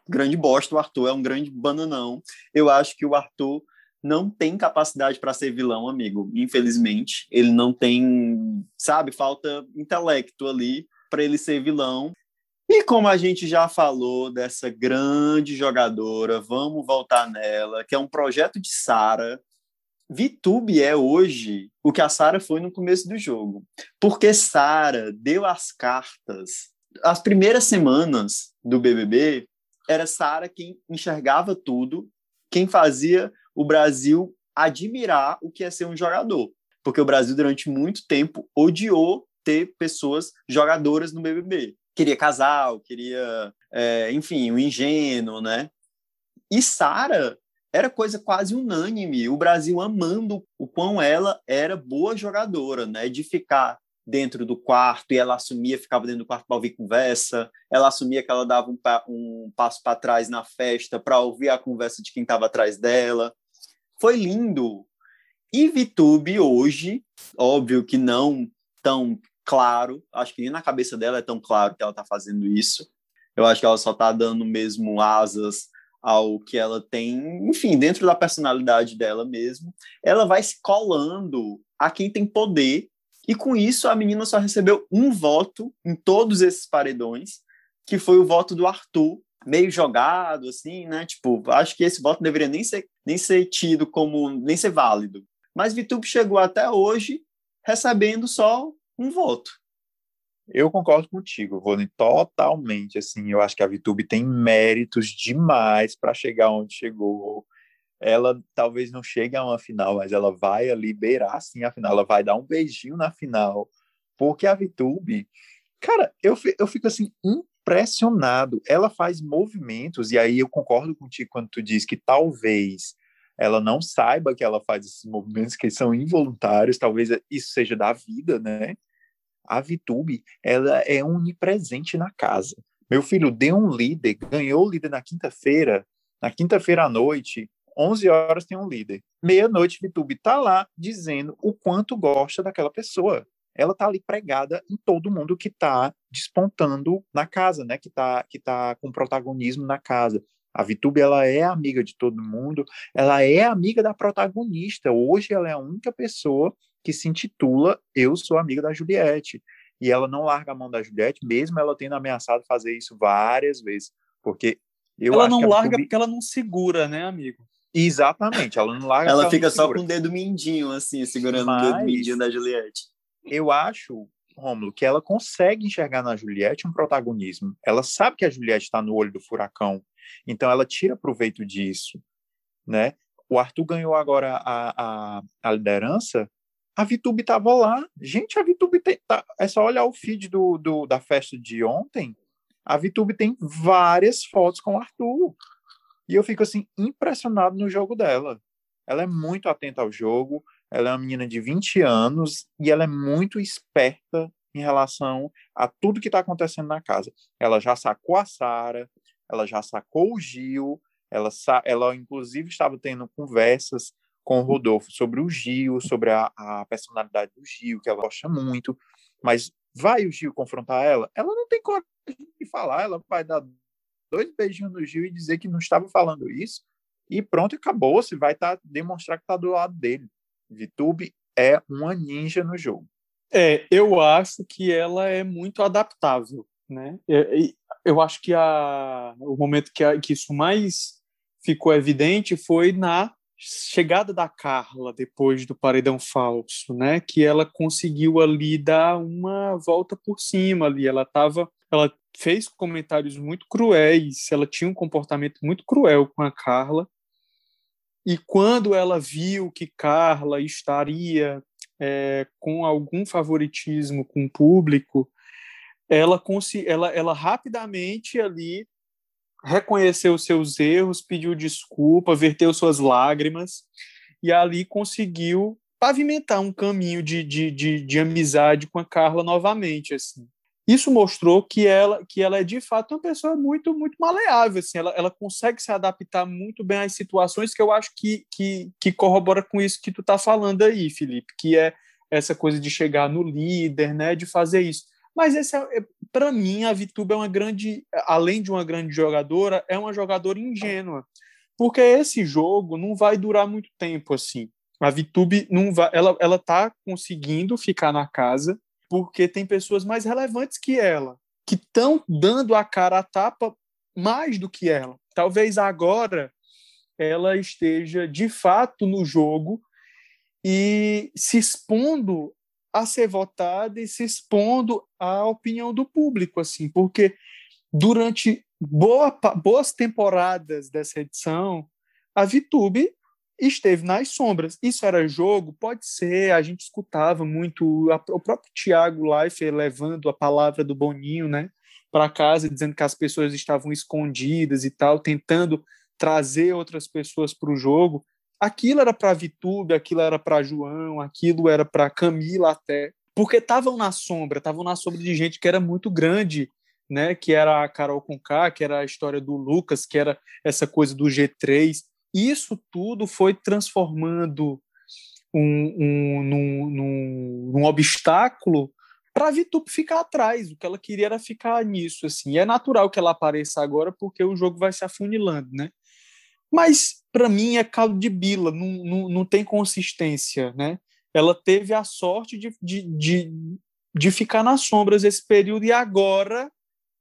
Grande bosta, o Arthur é um grande bananão. Eu acho que o Arthur não tem capacidade para ser vilão, amigo. Infelizmente, ele não tem, sabe, falta intelecto ali para ele ser vilão. E como a gente já falou dessa grande jogadora, vamos voltar nela, que é um projeto de Sara, VTube é hoje o que a Sara foi no começo do jogo. Porque Sara deu as cartas. As primeiras semanas do BBB, era Sara quem enxergava tudo, quem fazia o Brasil admirar o que é ser um jogador. Porque o Brasil, durante muito tempo, odiou ter pessoas jogadoras no BBB. Queria casal, queria, é, enfim, o um ingênuo, né? E Sara era coisa quase unânime, o Brasil amando o quão ela era boa jogadora, né? De ficar dentro do quarto e ela assumia, ficava dentro do quarto para ouvir conversa, ela assumia que ela dava um, pa um passo para trás na festa para ouvir a conversa de quem estava atrás dela. Foi lindo. E Vitube hoje, óbvio que não tão claro, acho que nem na cabeça dela é tão claro que ela está fazendo isso. Eu acho que ela só está dando mesmo asas ao que ela tem, enfim, dentro da personalidade dela mesmo, ela vai se colando a quem tem poder, e com isso a menina só recebeu um voto em todos esses paredões, que foi o voto do Arthur, meio jogado, assim, né? Tipo, acho que esse voto deveria nem ser, nem ser tido como, nem ser válido. Mas Vitube chegou até hoje recebendo só um voto. Eu concordo contigo, Rony, totalmente. Assim, eu acho que a Vitube tem méritos demais para chegar onde chegou. Ela talvez não chegue a uma final, mas ela vai liberar sim a final. Ela vai dar um beijinho na final, porque a Vitube, cara, eu, eu fico assim impressionado. Ela faz movimentos e aí eu concordo contigo quando tu diz que talvez ela não saiba que ela faz esses movimentos que são involuntários, talvez isso seja da vida, né? a VTube ela é onipresente na casa. Meu filho deu um líder, ganhou o líder na quinta-feira, na quinta-feira à noite, 11 horas tem um líder. Meia-noite, VTube está lá dizendo o quanto gosta daquela pessoa. Ela está ali pregada em todo mundo que está despontando na casa, né? Que está que tá com protagonismo na casa. A VTube ela é amiga de todo mundo, ela é amiga da protagonista. Hoje ela é a única pessoa que se intitula Eu Sou Amiga da Juliette. E ela não larga a mão da Juliette, mesmo ela tendo ameaçado fazer isso várias vezes. Porque eu Ela não larga porque ela não segura, né, amigo? Exatamente, ela não larga. ela fica só com o dedo mindinho, assim, segurando Mas, o dedo mindinho da Juliette. Eu acho, Rômulo, que ela consegue enxergar na Juliette um protagonismo. Ela sabe que a Juliette está no olho do furacão, então ela tira proveito disso, né? O Arthur ganhou agora a, a, a liderança a VTube tava lá. Gente, a VTube tem, tá, é só olhar o feed do, do, da festa de ontem. A VTube tem várias fotos com o Arthur. E eu fico assim impressionado no jogo dela. Ela é muito atenta ao jogo, ela é uma menina de 20 anos e ela é muito esperta em relação a tudo que está acontecendo na casa. Ela já sacou a Sara, ela já sacou o Gil, ela, ela inclusive estava tendo conversas com o Rodolfo sobre o Gil, sobre a, a personalidade do Gil, que ela gosta muito, mas vai o Gil confrontar ela? Ela não tem coragem de falar, ela vai dar dois beijinhos no Gil e dizer que não estava falando isso, e pronto, acabou, se vai tá, demonstrar que está do lado dele. Vitube é uma ninja no jogo. É, eu acho que ela é muito adaptável, né? Eu acho que a, o momento que, a, que isso mais ficou evidente foi na chegada da Carla depois do paredão falso, né? Que ela conseguiu ali dar uma volta por cima ali. Ela tava, ela fez comentários muito cruéis, ela tinha um comportamento muito cruel com a Carla. E quando ela viu que Carla estaria é, com algum favoritismo com o público, ela, ela, ela rapidamente ali reconheceu seus erros, pediu desculpa, verteu suas lágrimas e ali conseguiu pavimentar um caminho de, de, de, de amizade com a Carla novamente. Assim. Isso mostrou que ela, que ela é de fato uma pessoa muito, muito maleável. Assim, ela, ela consegue se adaptar muito bem às situações que eu acho que, que, que corrobora com isso que tu está falando aí, Felipe, que é essa coisa de chegar no líder, né, de fazer isso. Mas esse é, é para mim a Vituba é uma grande, além de uma grande jogadora, é uma jogadora ingênua, porque esse jogo não vai durar muito tempo assim. A Vitube não vai, ela ela tá conseguindo ficar na casa porque tem pessoas mais relevantes que ela, que estão dando a cara a tapa mais do que ela. Talvez agora ela esteja de fato no jogo e se expondo a ser votada e se expondo à opinião do público, assim, porque durante boa, boas temporadas dessa edição, a VTube esteve nas sombras. Isso era jogo? Pode ser. A gente escutava muito a, o próprio Tiago Life levando a palavra do Boninho, né, para casa, dizendo que as pessoas estavam escondidas e tal, tentando trazer outras pessoas para o jogo. Aquilo era para Vitube, aquilo era para João, aquilo era para Camila até, porque estavam na sombra, estavam na sombra de gente que era muito grande, né? Que era a Carol Conká, que era a história do Lucas, que era essa coisa do G3 isso tudo foi transformando um, um, num, num, num obstáculo para a Vitup ficar atrás. O que ela queria era ficar nisso. Assim. E é natural que ela apareça agora porque o jogo vai se afunilando, né? Mas para mim é caldo de bila, não, não, não tem consistência, né? Ela teve a sorte de, de, de, de ficar nas sombras esse período e agora,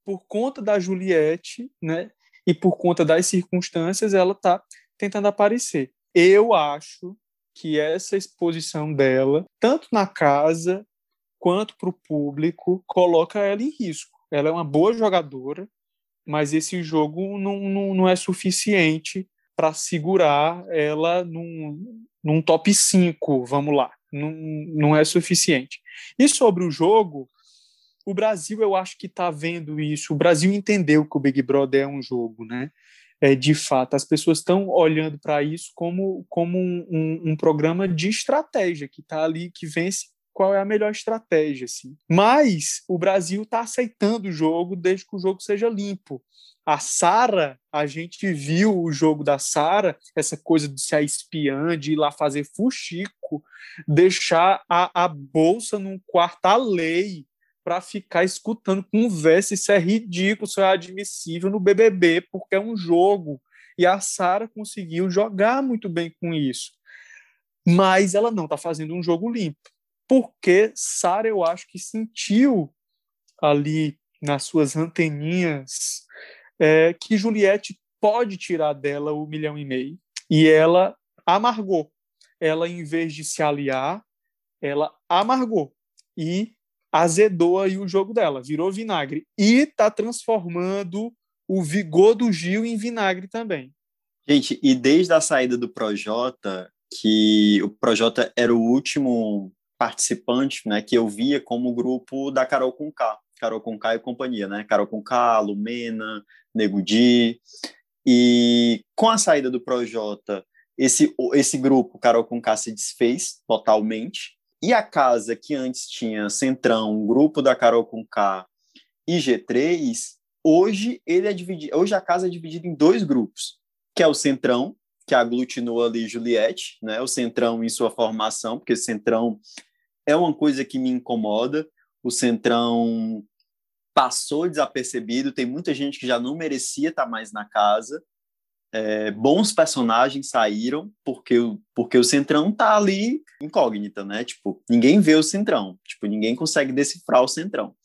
por conta da Juliette, né? E por conta das circunstâncias, ela está tentando aparecer. Eu acho que essa exposição dela, tanto na casa quanto para o público, coloca ela em risco. Ela é uma boa jogadora, mas esse jogo não, não, não é suficiente para segurar ela num, num top 5, vamos lá. Não, não é suficiente. E sobre o jogo, o Brasil eu acho que está vendo isso. O Brasil entendeu que o Big Brother é um jogo, né? É, de fato. As pessoas estão olhando para isso como, como um, um, programa de estratégia, que está ali, que vence qual é a melhor estratégia. Assim. Mas o Brasil está aceitando o jogo desde que o jogo seja limpo. A Sara, a gente viu o jogo da Sara, essa coisa de ser a espiã, de ir lá fazer fuxico, deixar a, a bolsa num quarto à lei, para ficar escutando conversa. Isso é ridículo, isso é admissível no BBB, porque é um jogo. E a Sara conseguiu jogar muito bem com isso. Mas ela não está fazendo um jogo limpo. Porque Sara, eu acho que sentiu ali nas suas anteninhas é, que Juliette pode tirar dela o milhão e meio. E ela amargou. Ela, em vez de se aliar, ela amargou. E azedou aí o jogo dela, virou vinagre. E está transformando o vigor do Gil em vinagre também. Gente, e desde a saída do Projota, que o Projota era o último participante, né, que eu via como grupo da Carol Conká, Carol Conká e companhia, né? Carol Conká, Lumena, Nego Di. E com a saída do Projota, esse esse grupo Carol Conká se desfez totalmente e a casa que antes tinha Centrão, grupo da Carol com K e G3, hoje ele é dividido, hoje a casa é dividida em dois grupos, que é o Centrão, que aglutinou ali Juliette, né? O Centrão em sua formação, porque Centrão é uma coisa que me incomoda. O Centrão passou desapercebido, tem muita gente que já não merecia estar mais na casa é, bons personagens saíram porque o, porque o Centrão tá ali incógnita, né? Tipo, ninguém vê o Centrão, tipo, ninguém consegue decifrar o Centrão.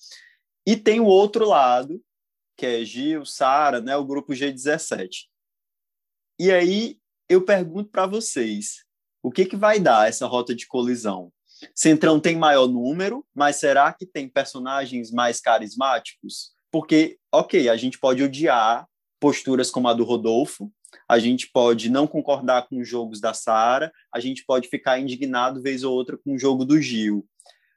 E tem o outro lado, que é Gil, Sara, né? O grupo G17. E aí eu pergunto para vocês, o que que vai dar essa rota de colisão? Centrão tem maior número, mas será que tem personagens mais carismáticos? Porque, ok, a gente pode odiar posturas como a do Rodolfo, a gente pode não concordar com os jogos da Sara, a gente pode ficar indignado vez ou outra com o jogo do Gil,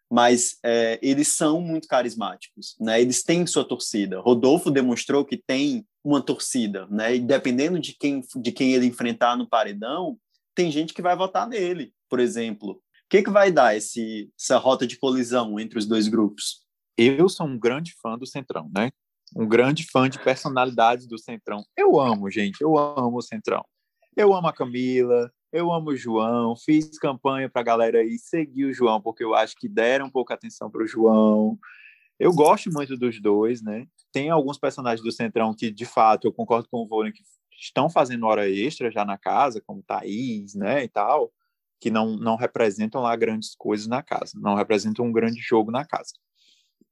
mas é, eles são muito carismáticos, né? Eles têm sua torcida. Rodolfo demonstrou que tem uma torcida, né? E dependendo de quem de quem ele enfrentar no paredão, tem gente que vai votar nele, por exemplo. O que, que vai dar esse, essa rota de colisão entre os dois grupos? eu sou um grande fã do Centrão, né? Um grande fã de personalidades do Centrão. Eu amo, gente, eu amo o Centrão. Eu amo a Camila, eu amo o João, fiz campanha para a galera aí seguir o João, porque eu acho que deram um pouco atenção para o João. Eu gosto muito dos dois, né? Tem alguns personagens do Centrão que, de fato, eu concordo com o Volen, que estão fazendo hora extra já na casa, como Thaís, né, e tal, que não, não representam lá grandes coisas na casa, não representam um grande jogo na casa.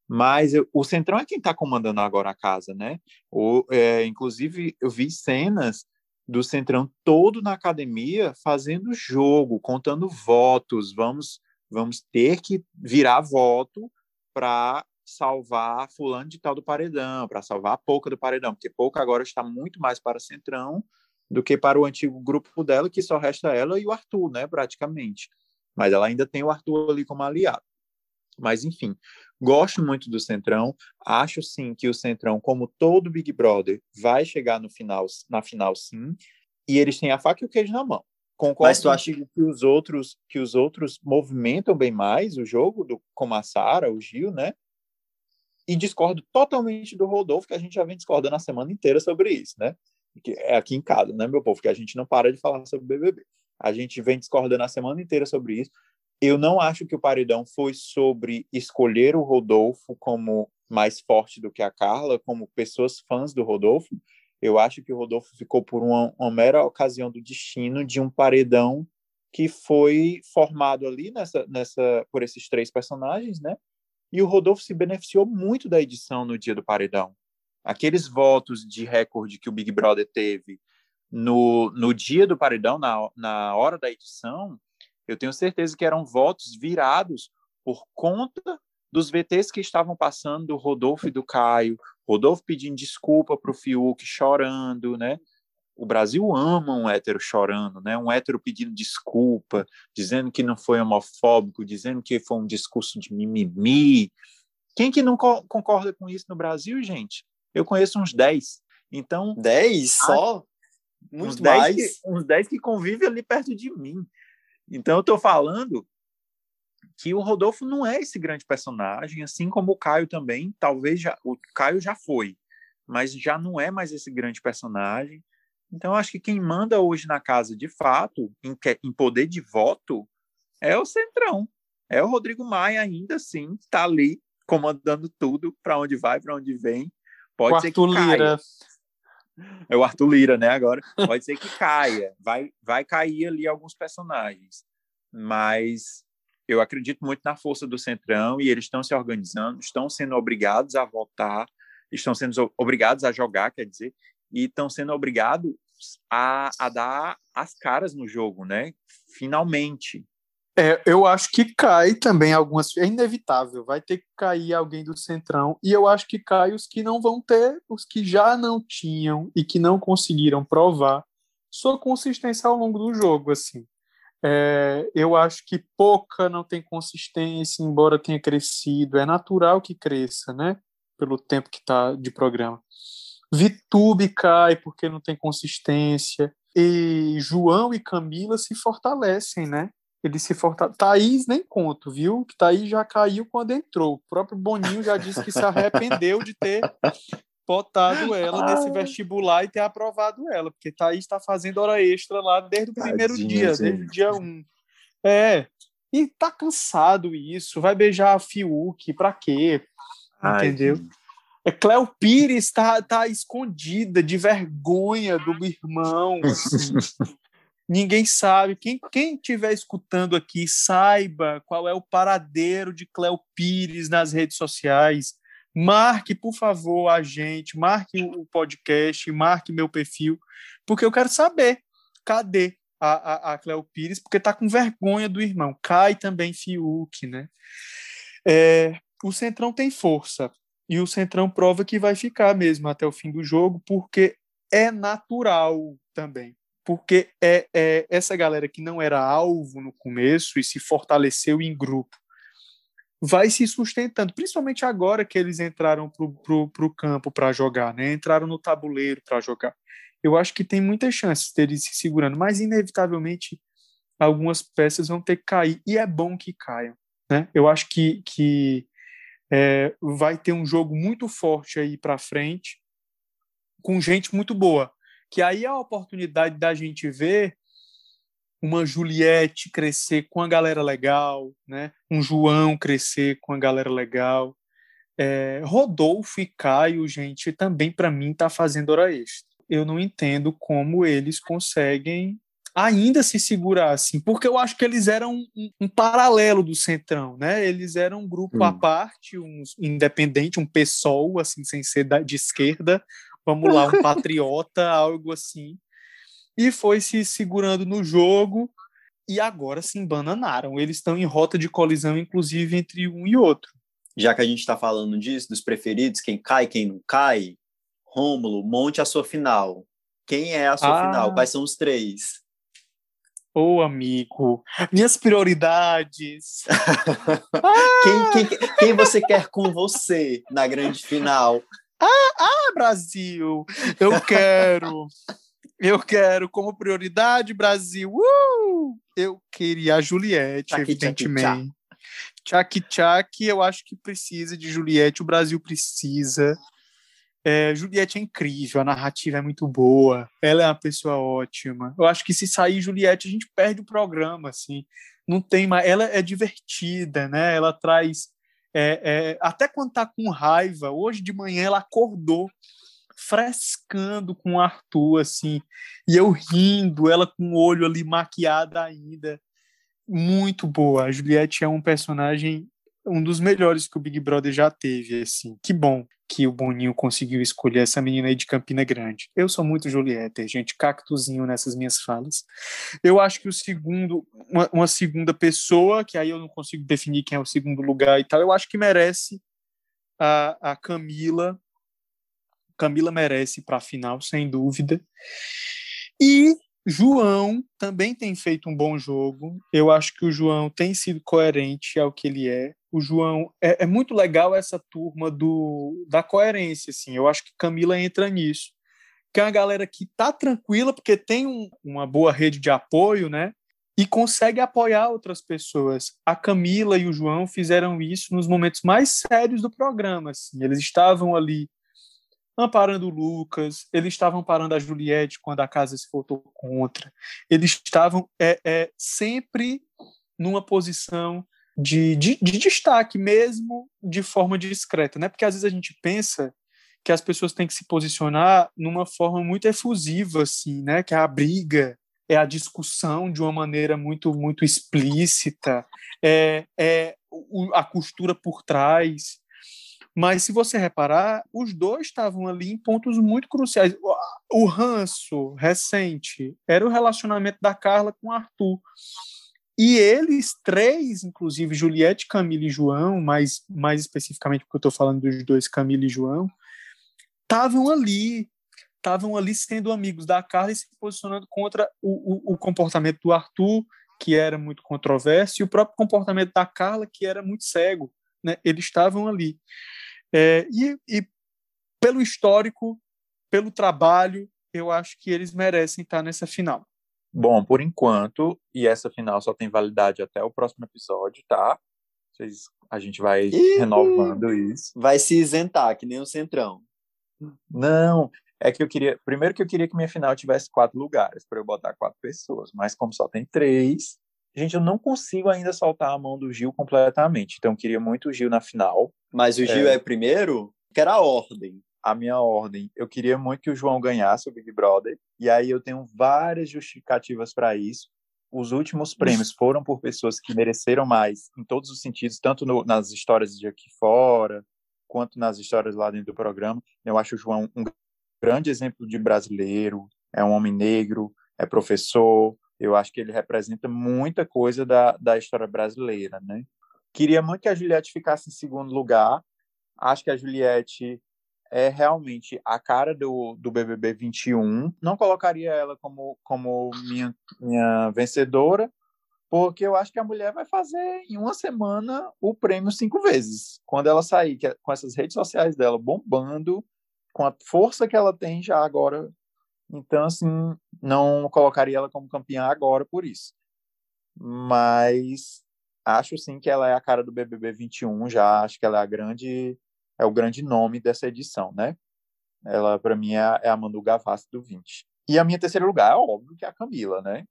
Mas o Centrão é quem está comandando agora a casa, né? O, é, inclusive, eu vi cenas do Centrão todo na academia fazendo jogo, contando votos. Vamos, vamos ter que virar voto para salvar fulano de tal do paredão, para salvar a Pouca do paredão, porque Pouca agora está muito mais para o Centrão do que para o antigo grupo dela, que só resta ela e o Arthur, né, praticamente. Mas ela ainda tem o Arthur ali como aliado. Mas, enfim, gosto muito do Centrão. Acho, sim, que o Centrão, como todo Big Brother, vai chegar no final, na final, sim. E eles têm a faca e o queijo na mão. Concordo Mas tu acha que os outros que os outros movimentam bem mais o jogo, do, como a Sara, o Gil, né? E discordo totalmente do Rodolfo, que a gente já vem discordando a semana inteira sobre isso, né? Que é aqui em casa, né, meu povo? Que a gente não para de falar sobre o BBB. A gente vem discordando a semana inteira sobre isso. Eu não acho que o paredão foi sobre escolher o Rodolfo como mais forte do que a Carla, como pessoas fãs do Rodolfo. Eu acho que o Rodolfo ficou por uma, uma mera ocasião do destino de um paredão que foi formado ali nessa, nessa por esses três personagens, né? E o Rodolfo se beneficiou muito da edição no dia do paredão. Aqueles votos de recorde que o Big Brother teve no, no dia do paredão, na, na hora da edição, eu tenho certeza que eram votos virados por conta dos VTs que estavam passando do Rodolfo e do Caio, Rodolfo pedindo desculpa para o Fiuk, chorando, né? O Brasil ama um hétero chorando, né? Um hétero pedindo desculpa, dizendo que não foi homofóbico, dizendo que foi um discurso de mimimi. Quem que não co concorda com isso no Brasil, gente? Eu conheço uns 10. Então, 10 só? Muito uns mais. 10 que, uns 10 que convivem ali perto de mim. Então, eu estou falando que o Rodolfo não é esse grande personagem, assim como o Caio também, talvez já o Caio já foi, mas já não é mais esse grande personagem. Então, acho que quem manda hoje na casa, de fato, em, em poder de voto, é o Centrão. É o Rodrigo Maia, ainda assim, está ali comandando tudo, para onde vai, para onde vem. Pode o ser que caia. É o Arthur Lira, né? Agora pode ser que caia, vai, vai cair ali alguns personagens, mas eu acredito muito na força do Centrão e eles estão se organizando, estão sendo obrigados a votar, estão sendo obrigados a jogar, quer dizer, e estão sendo obrigados a, a dar as caras no jogo, né? Finalmente. É, eu acho que cai também algumas. É inevitável, vai ter que cair alguém do Centrão. E eu acho que cai os que não vão ter, os que já não tinham e que não conseguiram provar sua consistência ao longo do jogo. assim. É, eu acho que pouca não tem consistência, embora tenha crescido. É natural que cresça, né? Pelo tempo que está de programa. Vitube cai porque não tem consistência. E João e Camila se fortalecem, né? Eles se fortalecem. Thaís nem conto, viu? Que Thaís já caiu quando entrou. O próprio Boninho já disse que se arrependeu de ter botado ela nesse vestibular e ter aprovado ela, porque Thaís está fazendo hora extra lá desde o primeiro Tadinha, dia, gente. desde o dia 1. Um. É, e tá cansado isso, vai beijar a Fiuk, pra quê? Entendeu? Ai, é, Cléo Pires tá, tá escondida de vergonha do irmão. Assim. Ninguém sabe. Quem, quem estiver escutando aqui, saiba qual é o paradeiro de Cléo Pires nas redes sociais. Marque, por favor, a gente, marque o podcast, marque meu perfil, porque eu quero saber cadê a, a, a Cleo Pires, porque tá com vergonha do irmão. Cai também Fiuk, né? É, o Centrão tem força, e o Centrão prova que vai ficar mesmo até o fim do jogo, porque é natural também. Porque é, é essa galera que não era alvo no começo e se fortaleceu em grupo vai se sustentando, principalmente agora que eles entraram para o campo para jogar, né? entraram no tabuleiro para jogar. Eu acho que tem muitas chances deles se segurando, mas inevitavelmente algumas peças vão ter que cair, e é bom que caiam. Né? Eu acho que, que é, vai ter um jogo muito forte aí para frente, com gente muito boa. Que aí é a oportunidade da gente ver uma Juliette crescer com a galera legal, né? um João crescer com a galera legal. É, Rodolfo e Caio, gente, também para mim tá fazendo hora extra. Eu não entendo como eles conseguem ainda se segurar assim, porque eu acho que eles eram um, um paralelo do Centrão, né? Eles eram um grupo hum. à parte, um independente, um PSOL, assim, sem ser da, de esquerda, vamos lá, um patriota, algo assim. E foi se segurando no jogo e agora se embananaram. Eles estão em rota de colisão, inclusive, entre um e outro. Já que a gente está falando disso, dos preferidos, quem cai, quem não cai, Rômulo, monte a sua final. Quem é a sua ah. final? Quais são os três? Ô, oh, amigo, minhas prioridades. quem, quem, quem você quer com você na grande final? Ah, ah, Brasil, eu quero. Eu quero como prioridade, Brasil. Uh! Eu queria a Juliette, tchaki, evidentemente. Tchak Tchak, eu acho que precisa de Juliette, o Brasil precisa. É, Juliette é incrível, a narrativa é muito boa, ela é uma pessoa ótima. Eu acho que se sair Juliette, a gente perde o programa, assim. Não tem mais. Ela é divertida, né? Ela traz. É, é, até quando tá com raiva, hoje de manhã ela acordou frescando com o Arthur, assim, e eu rindo, ela com o olho ali maquiada ainda. Muito boa. A Juliette é um personagem um dos melhores que o Big Brother já teve, assim. Que bom que o Boninho conseguiu escolher essa menina aí de Campina Grande. Eu sou muito Julieta, gente, cactuzinho nessas minhas falas. Eu acho que o segundo, uma, uma, segunda pessoa, que aí eu não consigo definir quem é o segundo lugar e tal, eu acho que merece a, a Camila. Camila merece para a final, sem dúvida. E João também tem feito um bom jogo. Eu acho que o João tem sido coerente ao que ele é o João. É, é, muito legal essa turma do, da coerência, assim. Eu acho que Camila entra nisso. Que é uma galera que tá tranquila, porque tem um, uma boa rede de apoio, né? E consegue apoiar outras pessoas. A Camila e o João fizeram isso nos momentos mais sérios do programa. Assim. Eles estavam ali amparando o Lucas, eles estavam amparando a Juliette quando a casa se votou contra. Eles estavam é, é, sempre numa posição de, de, de destaque, mesmo de forma discreta, né? Porque às vezes a gente pensa que as pessoas têm que se posicionar numa forma muito efusiva, assim, né? Que é a briga, é a discussão de uma maneira muito muito explícita, é, é a costura por trás. Mas se você reparar, os dois estavam ali em pontos muito cruciais. O ranço recente era o relacionamento da Carla com o Arthur. E eles três, inclusive Juliette, Camila e João, mais, mais especificamente porque eu estou falando dos dois, Camila e João, estavam ali, estavam ali sendo amigos da Carla e se posicionando contra o, o, o, comportamento do Arthur, que era muito controverso, e o próprio comportamento da Carla, que era muito cego. Né? Eles estavam ali. É, e, e pelo histórico, pelo trabalho, eu acho que eles merecem estar nessa final. Bom, por enquanto, e essa final só tem validade até o próximo episódio, tá? Vocês, a gente vai Ih, renovando isso. Vai se isentar, que nem o Centrão. Não, é que eu queria. Primeiro que eu queria que minha final tivesse quatro lugares, para eu botar quatro pessoas, mas como só tem três, gente, eu não consigo ainda soltar a mão do Gil completamente. Então eu queria muito o Gil na final. Mas o Gil é, é primeiro? Que era a ordem a minha ordem. Eu queria muito que o João ganhasse o Big Brother, e aí eu tenho várias justificativas para isso. Os últimos prêmios foram por pessoas que mereceram mais, em todos os sentidos, tanto no, nas histórias de aqui fora, quanto nas histórias lá dentro do programa. Eu acho o João um grande exemplo de brasileiro, é um homem negro, é professor, eu acho que ele representa muita coisa da, da história brasileira, né? Queria muito que a Juliette ficasse em segundo lugar. Acho que a Juliette é realmente a cara do, do BBB 21. Não colocaria ela como, como minha, minha vencedora, porque eu acho que a mulher vai fazer em uma semana o prêmio cinco vezes. Quando ela sair é, com essas redes sociais dela bombando, com a força que ela tem já agora. Então, assim, não colocaria ela como campeã agora por isso. Mas acho sim que ela é a cara do BBB 21, já acho que ela é a grande é o grande nome dessa edição, né? Ela para mim é, é a Manu Gavassi do 20. E a minha terceira lugar é óbvio que é a Camila, né?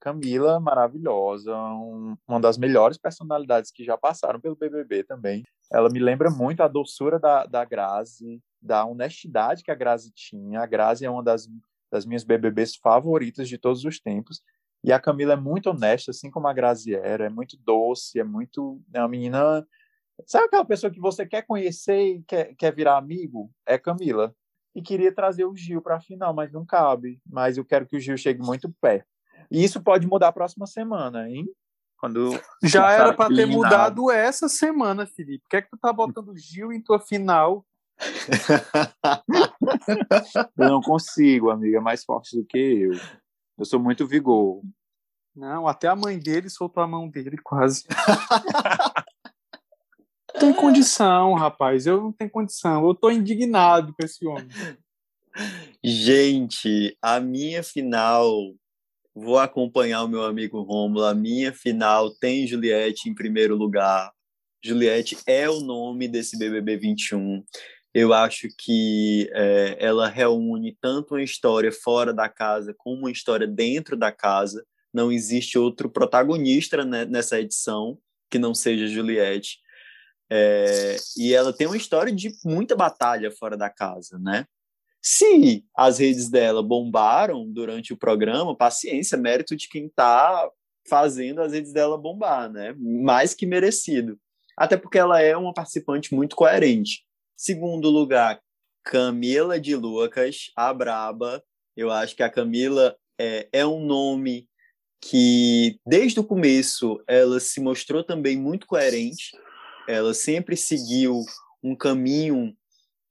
Camila, maravilhosa, um, uma das melhores personalidades que já passaram pelo BBB também. Ela me lembra muito a doçura da, da Grazi, da honestidade que a Grazi tinha. A Grazi é uma das, das minhas BBBs favoritas de todos os tempos. E a Camila é muito honesta, assim como a Grazi era, é muito doce, é muito. É uma menina. Sabe aquela pessoa que você quer conhecer e quer, quer virar amigo? É Camila. E queria trazer o Gil para a final, mas não cabe. Mas eu quero que o Gil chegue muito perto. E isso pode mudar a próxima semana, hein? Quando Já era para ter mudado essa semana, Felipe. Por que, é que tu tá botando o Gil em tua final? eu não consigo, amiga, é mais forte do que eu. Eu sou muito vigor. Não, até a mãe dele soltou a mão dele quase. tem condição, rapaz. Eu não tenho condição. Eu tô indignado com esse homem. Gente, a minha final, vou acompanhar o meu amigo Rômulo. A minha final tem Juliette em primeiro lugar. Juliette é o nome desse BBB 21. Eu acho que é, ela reúne tanto uma história fora da casa como uma história dentro da casa. Não existe outro protagonista né, nessa edição que não seja Juliette. É, e ela tem uma história de muita batalha fora da casa, né? Se as redes dela bombaram durante o programa, paciência, mérito de quem está fazendo as redes dela bombar, né? Mais que merecido. Até porque ela é uma participante muito coerente. Segundo lugar, Camila de Lucas, a Braba. Eu acho que a Camila é, é um nome que, desde o começo, ela se mostrou também muito coerente. Ela sempre seguiu um caminho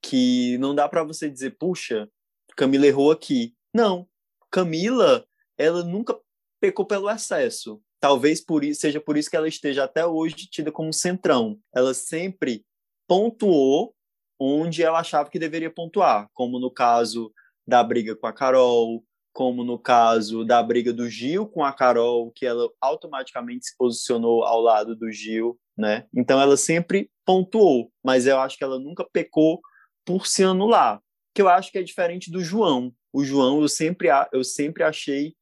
que não dá para você dizer, puxa, Camila errou aqui. Não, Camila, ela nunca pecou pelo excesso. Talvez por isso, seja por isso que ela esteja até hoje tida como centrão. Ela sempre pontuou onde ela achava que deveria pontuar, como no caso da briga com a Carol, como no caso da briga do Gil com a Carol, que ela automaticamente se posicionou ao lado do Gil, né? Então ela sempre pontuou, mas eu acho que ela nunca pecou por se anular, que eu acho que é diferente do João. O João eu sempre eu sempre achei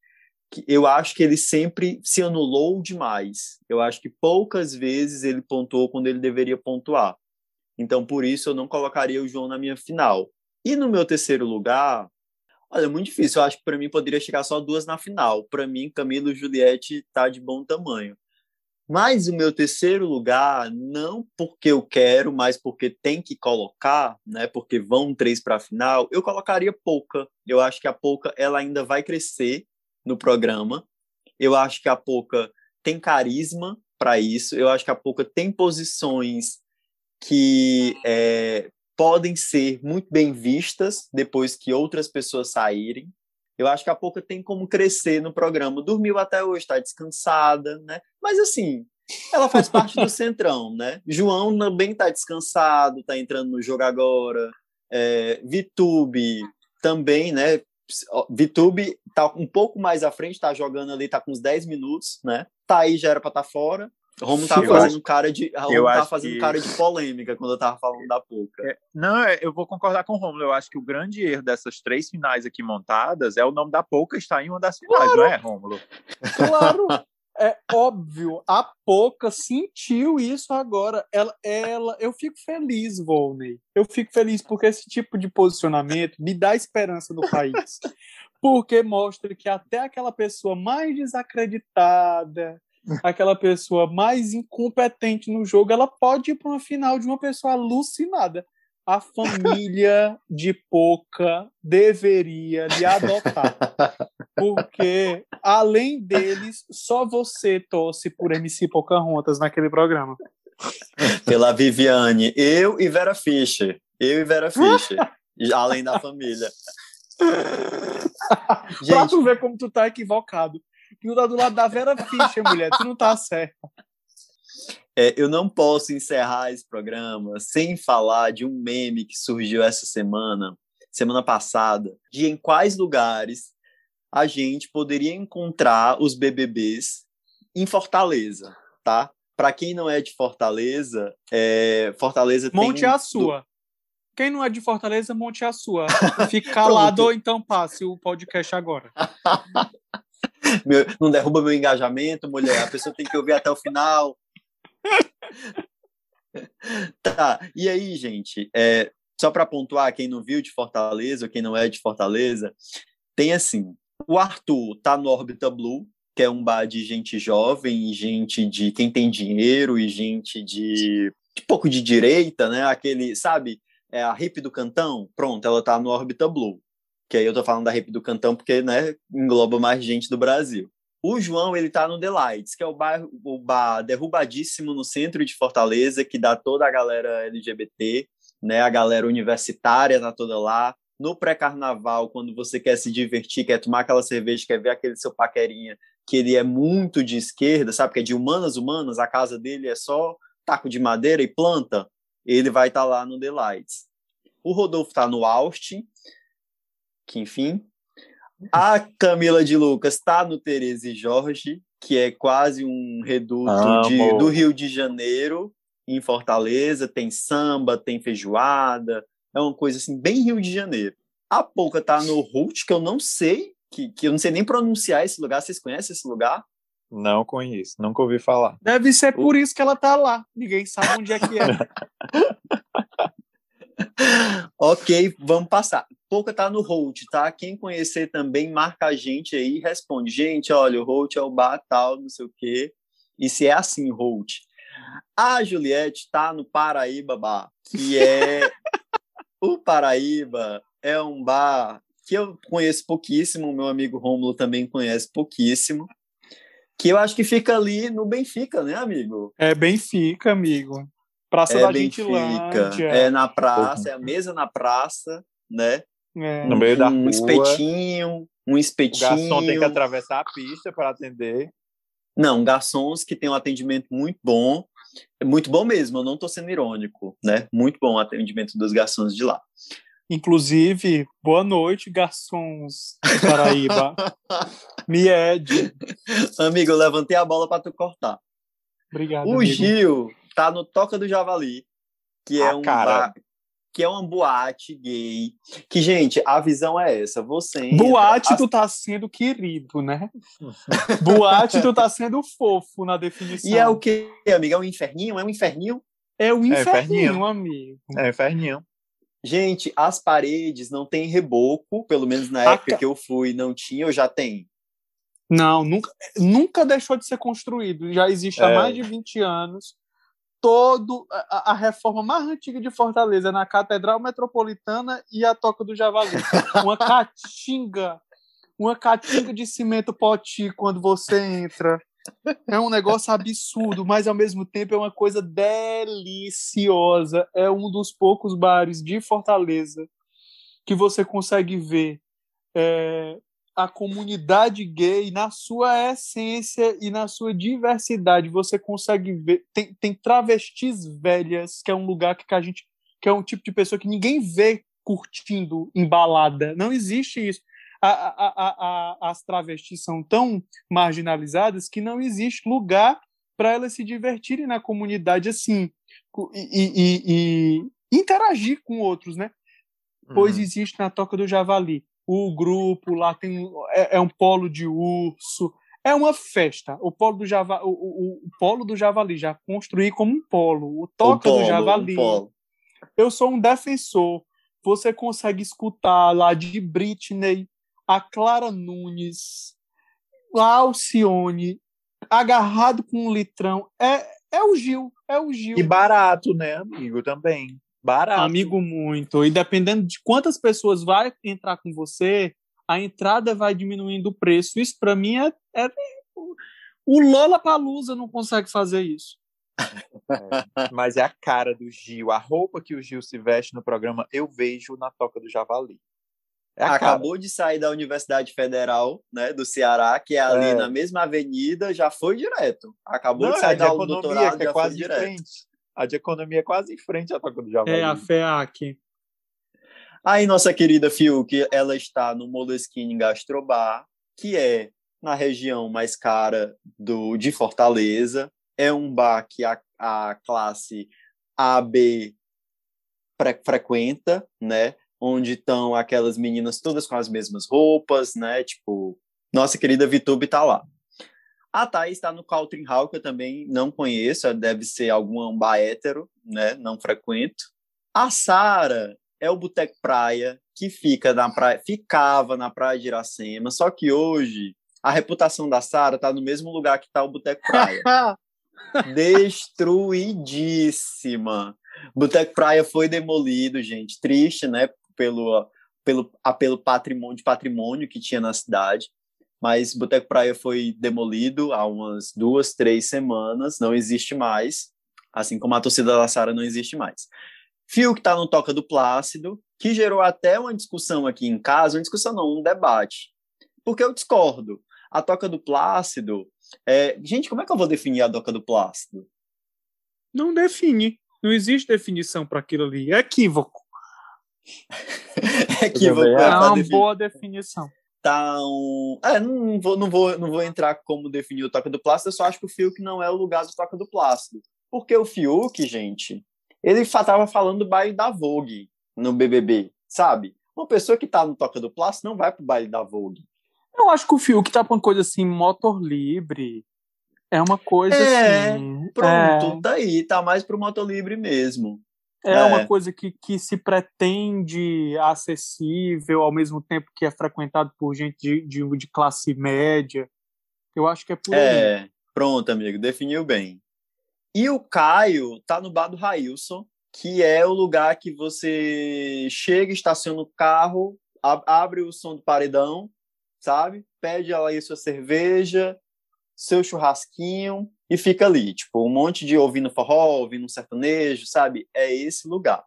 que eu acho que ele sempre se anulou demais. Eu acho que poucas vezes ele pontuou quando ele deveria pontuar. Então, por isso, eu não colocaria o João na minha final. E no meu terceiro lugar, olha, é muito difícil. Eu acho que para mim poderia chegar só duas na final. Para mim, Camilo e Juliette tá de bom tamanho. Mas o meu terceiro lugar, não porque eu quero, mas porque tem que colocar, né? Porque vão três para a final, eu colocaria Pouca. Eu acho que a Pouca ela ainda vai crescer no programa. Eu acho que a Pouca tem carisma para isso. Eu acho que a Pouca tem posições que é, podem ser muito bem vistas depois que outras pessoas saírem. Eu acho que a Pouca tem como crescer no programa. Dormiu até hoje, está descansada, né? Mas assim, ela faz parte do centrão, né? João também está descansado, está entrando no jogo agora. É, Vitube também, né? Vitube tá um pouco mais à frente, tá jogando ali, tá com uns 10 minutos, né? Tá aí, já era para estar tá fora. Romulo tava fazendo acho, cara de. Romulo tava fazendo que... cara de polêmica quando eu tava falando da Pouca. É, não, é, eu vou concordar com o Romulo. Eu acho que o grande erro dessas três finais aqui montadas é o nome da Pouca estar em uma das finais, claro. não é, Romulo? Claro! é óbvio, a Pouca sentiu isso agora. Ela, ela, eu fico feliz, Volney. Eu fico feliz porque esse tipo de posicionamento me dá esperança no país. Porque mostra que até aquela pessoa mais desacreditada, aquela pessoa mais incompetente no jogo, ela pode ir para uma final de uma pessoa alucinada. A família de Poca deveria lhe adotar. Porque, além deles, só você torce por MC Pocahontas naquele programa. Pela Viviane. Eu e Vera Fischer. Eu e Vera Fischer. além da família. Gente, pra tu ver como tu tá equivocado tá do lado da Vera Fischer, mulher, tu não tá certo. É, eu não posso encerrar esse programa sem falar de um meme que surgiu essa semana, semana passada, de em quais lugares a gente poderia encontrar os BBBs em Fortaleza, tá? para quem não é de Fortaleza, é, Fortaleza Monte tem... a sua. Do... Quem não é de Fortaleza, monte a sua. Fique calado ou então passe o podcast agora. meu, não derruba meu engajamento, mulher. A pessoa tem que ouvir até o final. tá, e aí, gente, é, só para pontuar, quem não viu de Fortaleza, quem não é de Fortaleza, tem assim, o Arthur tá no Orbita Blue, que é um bar de gente jovem, gente de quem tem dinheiro e gente de, de pouco de direita, né? Aquele, sabe, é a hip do cantão, pronto, ela tá no Orbita Blue. Que aí eu tô falando da hip do cantão porque, né, engloba mais gente do Brasil. O João, ele tá no Delights, que é o bar, o bar derrubadíssimo no centro de Fortaleza, que dá toda a galera LGBT, né, a galera universitária tá toda lá, no pré-carnaval, quando você quer se divertir, quer tomar aquela cerveja, quer ver aquele seu paquerinha, que ele é muito de esquerda, sabe? Que é de humanas humanas, a casa dele é só taco de madeira e planta, ele vai estar tá lá no Delights. O Rodolfo está no Austin, que enfim. A Camila de Lucas está no Tereza e Jorge, que é quase um reduto de, do Rio de Janeiro, em Fortaleza. Tem samba, tem feijoada, é uma coisa assim, bem Rio de Janeiro. A Pouca tá no Root, que eu não sei, que, que eu não sei nem pronunciar esse lugar. Vocês conhecem esse lugar? Não conheço, nunca ouvi falar. Deve ser por isso que ela tá lá. Ninguém sabe onde é que é. ok, vamos passar. Pouca tá no Holt, tá? Quem conhecer também, marca a gente aí e responde. Gente, olha, o Holt é o bar tal, não sei o quê. E se é assim, Holt. A Juliette tá no Paraíba Bar, que é O Paraíba é um bar que eu conheço pouquíssimo, meu amigo Rômulo também conhece pouquíssimo, que eu acho que fica ali no Benfica, né, amigo? É Benfica, amigo. Praça é da Benfica, É na praça, é a mesa na praça, né? É. No meio da um rua. espetinho, um espetinho. O garçom tem que atravessar a pista para atender. Não, garçons que tem um atendimento muito bom é muito bom mesmo, eu não estou sendo irônico, né? Muito bom o atendimento dos garçons de lá. Inclusive, boa noite, garçons de Paraíba. Mied. Amigo, eu levantei a bola para tu cortar. Obrigado. O amigo. Gil tá no Toca do Javali, que é um cara. bar, que é uma boate gay. Que, gente, a visão é essa. Você. Entra, boate, as... tu tá sendo querido, né? boate, tu tá sendo fofo na definição. E é o que, amigo? É um inferninho? É um inferninho? É o um inferninho, é amigo. É o inferninho. Gente, as paredes não tem reboco, pelo menos na época que eu fui, não tinha, ou já tem? Não, nunca, nunca deixou de ser construído. Já existe há é. mais de 20 anos todo a, a, reforma mais antiga de Fortaleza na Catedral Metropolitana e a Toca do Javali. Uma caatinga, uma caatinga de cimento poti quando você entra. É um negócio absurdo, mas ao mesmo tempo é uma coisa deliciosa. É um dos poucos bares de Fortaleza que você consegue ver é, a comunidade gay na sua essência e na sua diversidade. Você consegue ver. Tem, tem travestis velhas, que é um lugar que a gente. que é um tipo de pessoa que ninguém vê curtindo embalada. Não existe isso. A, a, a, as travestis são tão marginalizadas que não existe lugar para elas se divertirem na comunidade assim e, e, e interagir com outros, né? Pois uhum. existe na Toca do Javali o grupo lá tem é, é, um polo de urso, é uma festa. O polo do Java, o, o, o polo do Javali já construí como um polo, o toca polo, do Javali. Eu sou um defensor. Você consegue escutar lá de Britney, a Clara Nunes, a Alcione, agarrado com um litrão. É, é o Gil, é o Gil. E barato, né, amigo, também. Barato. Amigo muito. E dependendo de quantas pessoas vai entrar com você, a entrada vai diminuindo o preço. Isso para mim é, é o Lola Palusa não consegue fazer isso. É, mas é a cara do Gil, a roupa que o Gil se veste no programa, eu vejo na toca do Javali. É Acabou cara. de sair da Universidade Federal, né, do Ceará, que é ali é. na mesma avenida, já foi direto. Acabou não, de sair é da doutorado, é já quase foi direto. Frente. A de economia é quase em frente à Toca do Javali. É, a FEAC. Aí nossa querida Fiuk, ela está no Moleskine Gastrobar, que é na região mais cara do, de Fortaleza, é um bar que a, a classe AB frequenta, né? Onde estão aquelas meninas todas com as mesmas roupas, né? Tipo, nossa querida Vitube tá lá. A Thaís está no Caltrin Hall, que eu também não conheço, deve ser algum bar hétero, né? Não frequento. A Sara é o Boteco Praia, que fica na praia, ficava na praia de Iracema, só que hoje a reputação da Sara tá no mesmo lugar que tá o Boteco Praia. Destruidíssima. Boteco Praia foi demolido, gente. Triste, né? Pelo, pelo apelo patrimônio, de patrimônio que tinha na cidade. Mas Boteco Praia foi demolido há umas duas, três semanas. Não existe mais. Assim como a torcida da Sara não existe mais. Fio que está no Toca do Plácido, que gerou até uma discussão aqui em casa, uma discussão não, um debate. Porque eu discordo. A Toca do Plácido. É... Gente, como é que eu vou definir a Toca do Plácido? Não define. Não existe definição para aquilo ali. É equívoco. é equívoco. É, é uma boa definição. Tá um... É, não vou, não, vou, não vou entrar como definir o Toca do Plácido, eu só acho que o Fiuk não é o lugar do Toca do Plácido. Porque o Fiuk, gente, ele estava falando do baile da Vogue no BBB, sabe? Uma pessoa que tá no Toca do Plástico não vai pro baile da Vogue. Eu acho que o Fiuk tá com uma coisa assim, motor livre. É uma coisa é, assim. Pronto, é... daí, tá mais pro motor livre mesmo. É, é, uma coisa que, que se pretende acessível, ao mesmo tempo que é frequentado por gente de, de, de classe média. Eu acho que é por é, aí. Pronto, amigo, definiu bem. E o Caio tá no bar do Railson, que é o lugar que você chega, estaciona o carro, abre o som do paredão, sabe? Pede aí sua cerveja, seu churrasquinho e fica ali, tipo, um monte de ouvindo forró, ouvindo um sertanejo, sabe? É esse lugar.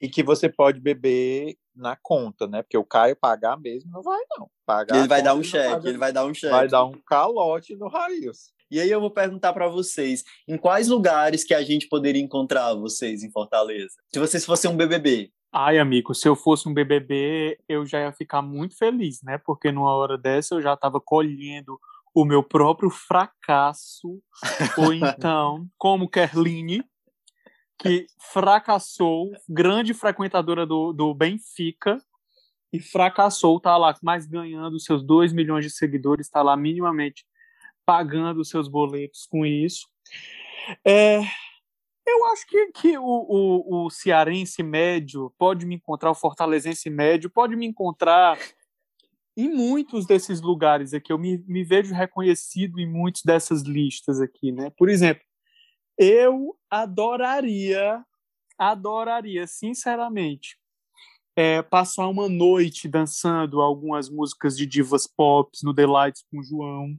E que você pode beber na conta, né? Porque o Caio pagar mesmo não vai, não. Pagar ele vai dar um cheque, ele vai dar um cheque. Vai dar um calote no Railson. E aí eu vou perguntar para vocês, em quais lugares que a gente poderia encontrar vocês em Fortaleza? Se vocês fossem um BBB. Ai, amigo, se eu fosse um BBB, eu já ia ficar muito feliz, né? Porque numa hora dessa eu já estava colhendo o meu próprio fracasso, ou então, como Kerline, que fracassou, grande frequentadora do, do Benfica, e fracassou, tá lá, mas ganhando seus 2 milhões de seguidores, tá lá minimamente pagando seus boletos com isso. É, eu acho que, que o, o, o, cearense médio pode me encontrar, o fortalezense médio pode me encontrar em muitos desses lugares aqui. Eu me, me vejo reconhecido em muitas dessas listas aqui, né? Por exemplo, eu adoraria, adoraria, sinceramente, é, passar uma noite dançando algumas músicas de divas pop no Delights com o João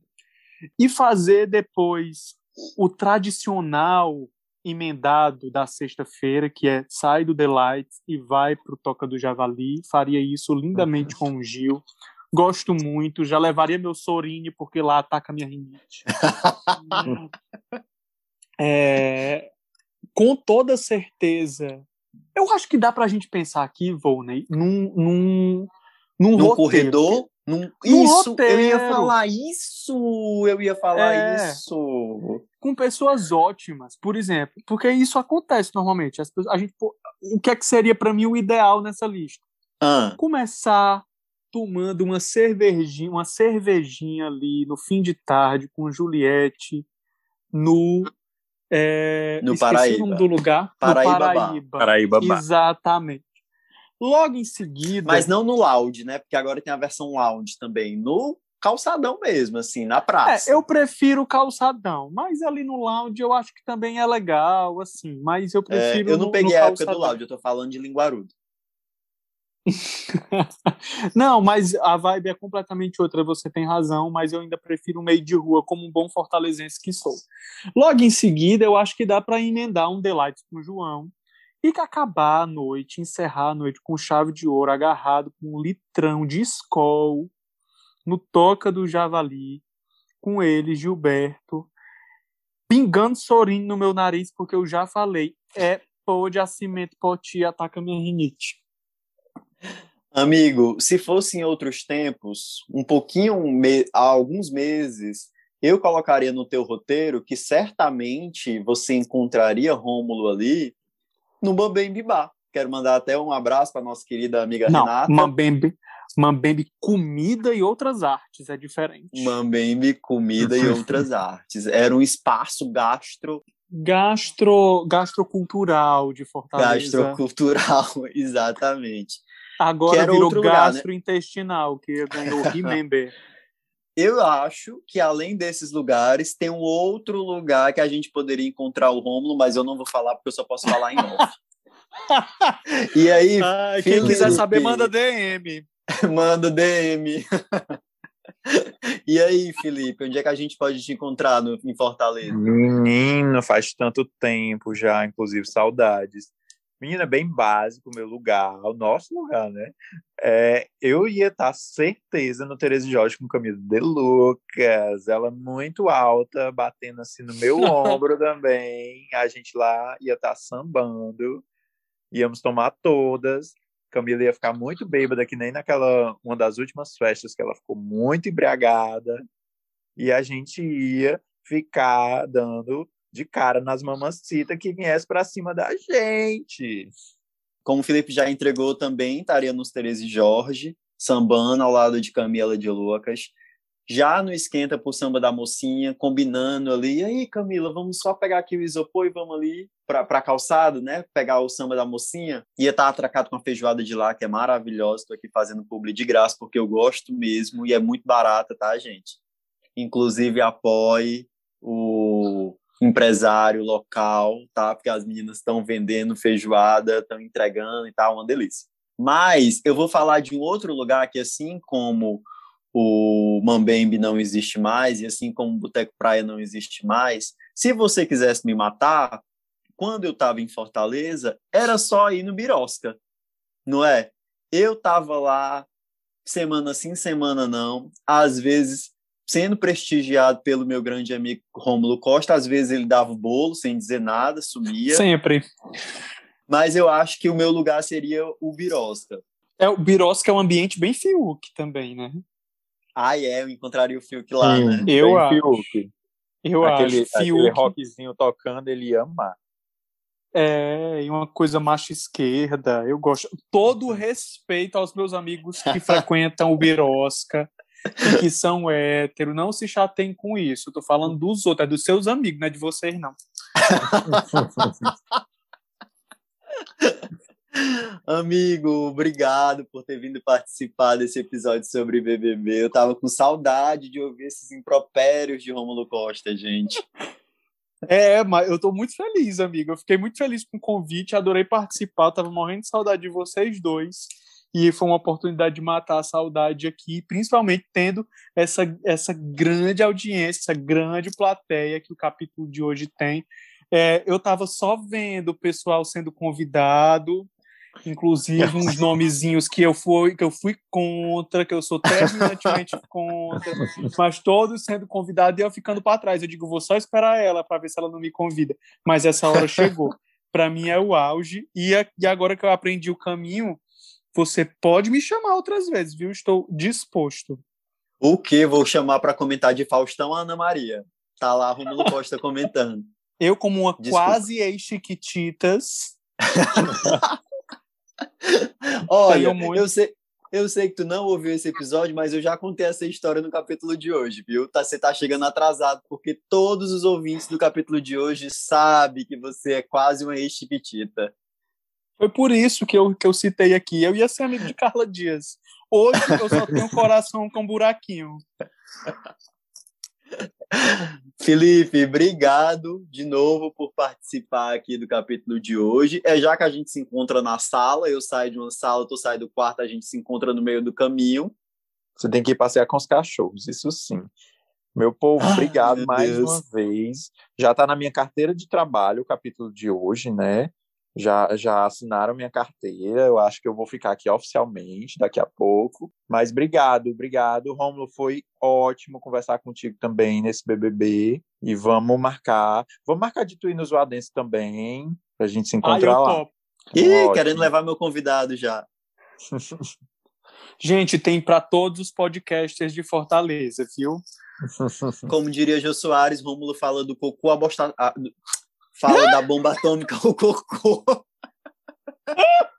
e fazer depois o tradicional emendado da sexta-feira, que é sai do Delight e vai para o Toca do Javali. Faria isso lindamente com o Gil. Gosto muito, já levaria meu Sorine, porque lá ataca minha rinite. é, com toda certeza. Eu acho que dá para a gente pensar aqui, Volney, num, num, num, num corredor num, isso, roteiro. eu ia falar isso, eu ia falar é, isso. Com pessoas ótimas, por exemplo, porque isso acontece normalmente. As pessoas, a gente, o que é que seria para mim o ideal nessa lista? Ah. Começar tomando uma cervejinha, uma cervejinha ali no fim de tarde com Juliette no é, no Paraíba. o nome do lugar. Paraíba. No Paraíba. Paraíba. Exatamente. Logo em seguida. Mas não no lounge, né? Porque agora tem a versão lounge também. No calçadão mesmo, assim, na praça. É, eu prefiro o calçadão, mas ali no lounge eu acho que também é legal, assim, mas eu prefiro. É, eu não peguei a época do lounge, eu tô falando de linguarudo. não, mas a vibe é completamente outra, você tem razão, mas eu ainda prefiro o meio de rua como um bom fortalezense que sou. Logo em seguida, eu acho que dá para emendar um Delight com o João, e acabar a noite, encerrar a noite com chave de ouro, agarrado com um litrão de escol no toca do javali, com ele, Gilberto, pingando sorinho no meu nariz, porque eu já falei, é pô de acimento poti ataca minha rinite. Amigo, se fosse em outros tempos, um pouquinho, me, há alguns meses, eu colocaria no teu roteiro que certamente você encontraria Rômulo ali no Mambembe Bar. Quero mandar até um abraço para nossa querida amiga Não, Renata. Mambembe, Mambembe comida e outras artes é diferente. Mambembe comida e outras artes. Era um espaço gastro gastro gastrocultural de Fortaleza. Gastrocultural, exatamente. Agora virou gastrointestinal, né? que ganhou Remember. Eu acho que além desses lugares, tem um outro lugar que a gente poderia encontrar o Rômulo, mas eu não vou falar porque eu só posso falar em off. e aí, ah, quem quiser saber, manda DM. manda DM. e aí, Felipe, onde é que a gente pode te encontrar no, em Fortaleza? Menino, faz tanto tempo já, inclusive saudades. Menina, bem básico meu lugar, o nosso lugar, né? É, eu ia estar certeza no Tereza Jorge com camisa de Lucas, ela muito alta, batendo assim no meu ombro também. A gente lá ia estar sambando, íamos tomar todas. Camila ia ficar muito bêbada, que nem naquela uma das últimas festas que ela ficou muito embriagada. E a gente ia ficar dando de cara nas mamacitas que viesse para cima da gente. Como o Felipe já entregou também, estaria nos Tereza e Jorge, sambando ao lado de Camila de Lucas. Já no Esquenta por Samba da Mocinha, combinando ali. Aí, Camila, vamos só pegar aqui o isopor e vamos ali para a calçada, né? Pegar o Samba da Mocinha. Ia estar tá atracado com a feijoada de lá, que é maravilhosa. Estou aqui fazendo publi de graça, porque eu gosto mesmo e é muito barata, tá, gente? Inclusive, apoie o empresário local, tá? Porque as meninas estão vendendo feijoada, estão entregando e tal, uma delícia. Mas eu vou falar de um outro lugar que, assim como o Mambembe não existe mais, e assim como o Boteco Praia não existe mais, se você quisesse me matar, quando eu estava em Fortaleza, era só ir no Birosca, não é? Eu estava lá semana sim, semana não, às vezes sendo prestigiado pelo meu grande amigo Rômulo Costa. Às vezes ele dava o bolo sem dizer nada, sumia. Sempre. Mas eu acho que o meu lugar seria o Birosca. É, o Birosca é um ambiente bem Fiuk também, né? Ah, é, eu encontraria o Fiuk lá, Sim, né? Eu acho. Fiuk. Eu aquele, acho. Fiuk. Aquele rockzinho tocando, ele ia amar. É, e uma coisa macho esquerda, eu gosto. Todo respeito aos meus amigos que frequentam o Birosca e que são hétero, não se chateiem com isso. Eu tô falando dos outros, é dos seus amigos, não é de vocês, não. Amigo, obrigado por ter vindo participar desse episódio sobre BBB. Eu tava com saudade de ouvir esses impropérios de Rômulo Costa, gente. É, mas eu tô muito feliz, amigo. Eu fiquei muito feliz com o convite, adorei participar, eu tava morrendo de saudade de vocês dois e foi uma oportunidade de matar a saudade aqui, principalmente tendo essa, essa grande audiência, essa grande plateia que o capítulo de hoje tem. É, eu estava só vendo o pessoal sendo convidado, inclusive uns nomezinhos que eu fui que eu fui contra, que eu sou terminantemente contra, mas todos sendo convidados e eu ficando para trás. Eu digo, vou só esperar ela para ver se ela não me convida. Mas essa hora chegou. Para mim é o auge e, e agora que eu aprendi o caminho, você pode me chamar outras vezes, viu? Estou disposto. O que vou chamar para comentar de Faustão Ana Maria? Tá lá Romulo Costa comentando. Eu, como uma Desculpa. quase ex-Chiquititas. Olha, muito... eu sei, eu sei que tu não ouviu esse episódio, mas eu já contei essa história no capítulo de hoje, viu? Tá, você tá chegando atrasado, porque todos os ouvintes do capítulo de hoje sabem que você é quase uma ex-chiquitita. Foi por isso que eu, que eu citei aqui. Eu ia ser amigo de Carla Dias. Hoje eu só tenho um coração com um buraquinho. Felipe, obrigado de novo por participar aqui do capítulo de hoje. É já que a gente se encontra na sala, eu saio de uma sala, tu sai do quarto, a gente se encontra no meio do caminho. Você tem que ir passear com os cachorros, isso sim. Meu povo, obrigado Ai, mais Deus. uma vez. Já está na minha carteira de trabalho o capítulo de hoje, né? Já, já assinaram minha carteira. Eu acho que eu vou ficar aqui oficialmente daqui a pouco. Mas obrigado, obrigado. Romulo, foi ótimo conversar contigo também nesse BBB. E vamos marcar. Vamos marcar de tu ir no Zoadense também, pra gente se encontrar ah, lá. Ih, ótimo. querendo levar meu convidado já. gente, tem para todos os podcasters de Fortaleza, viu? Como diria Jô Soares, Rômulo fala do cocô abosta... fala da bomba atômica o cocô.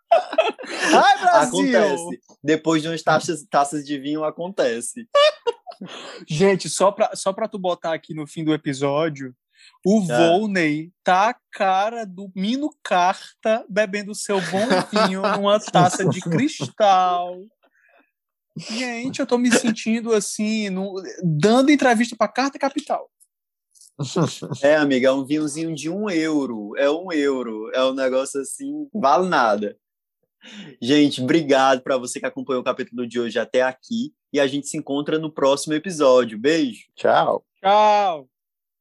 Ai, Brasil! Acontece. Depois de umas taças, taças de vinho, acontece. Gente, só pra, só pra tu botar aqui no fim do episódio, o ah. Volney tá a cara do Mino Carta bebendo seu bom vinho numa taça de cristal. Gente, eu tô me sentindo assim, no, dando entrevista pra Carta Capital. É, amiga, é um vinhozinho de um euro. É um euro. É um negócio assim, vale nada. Gente, obrigado para você que acompanhou o capítulo de hoje até aqui. E a gente se encontra no próximo episódio. Beijo. Tchau. Tchau.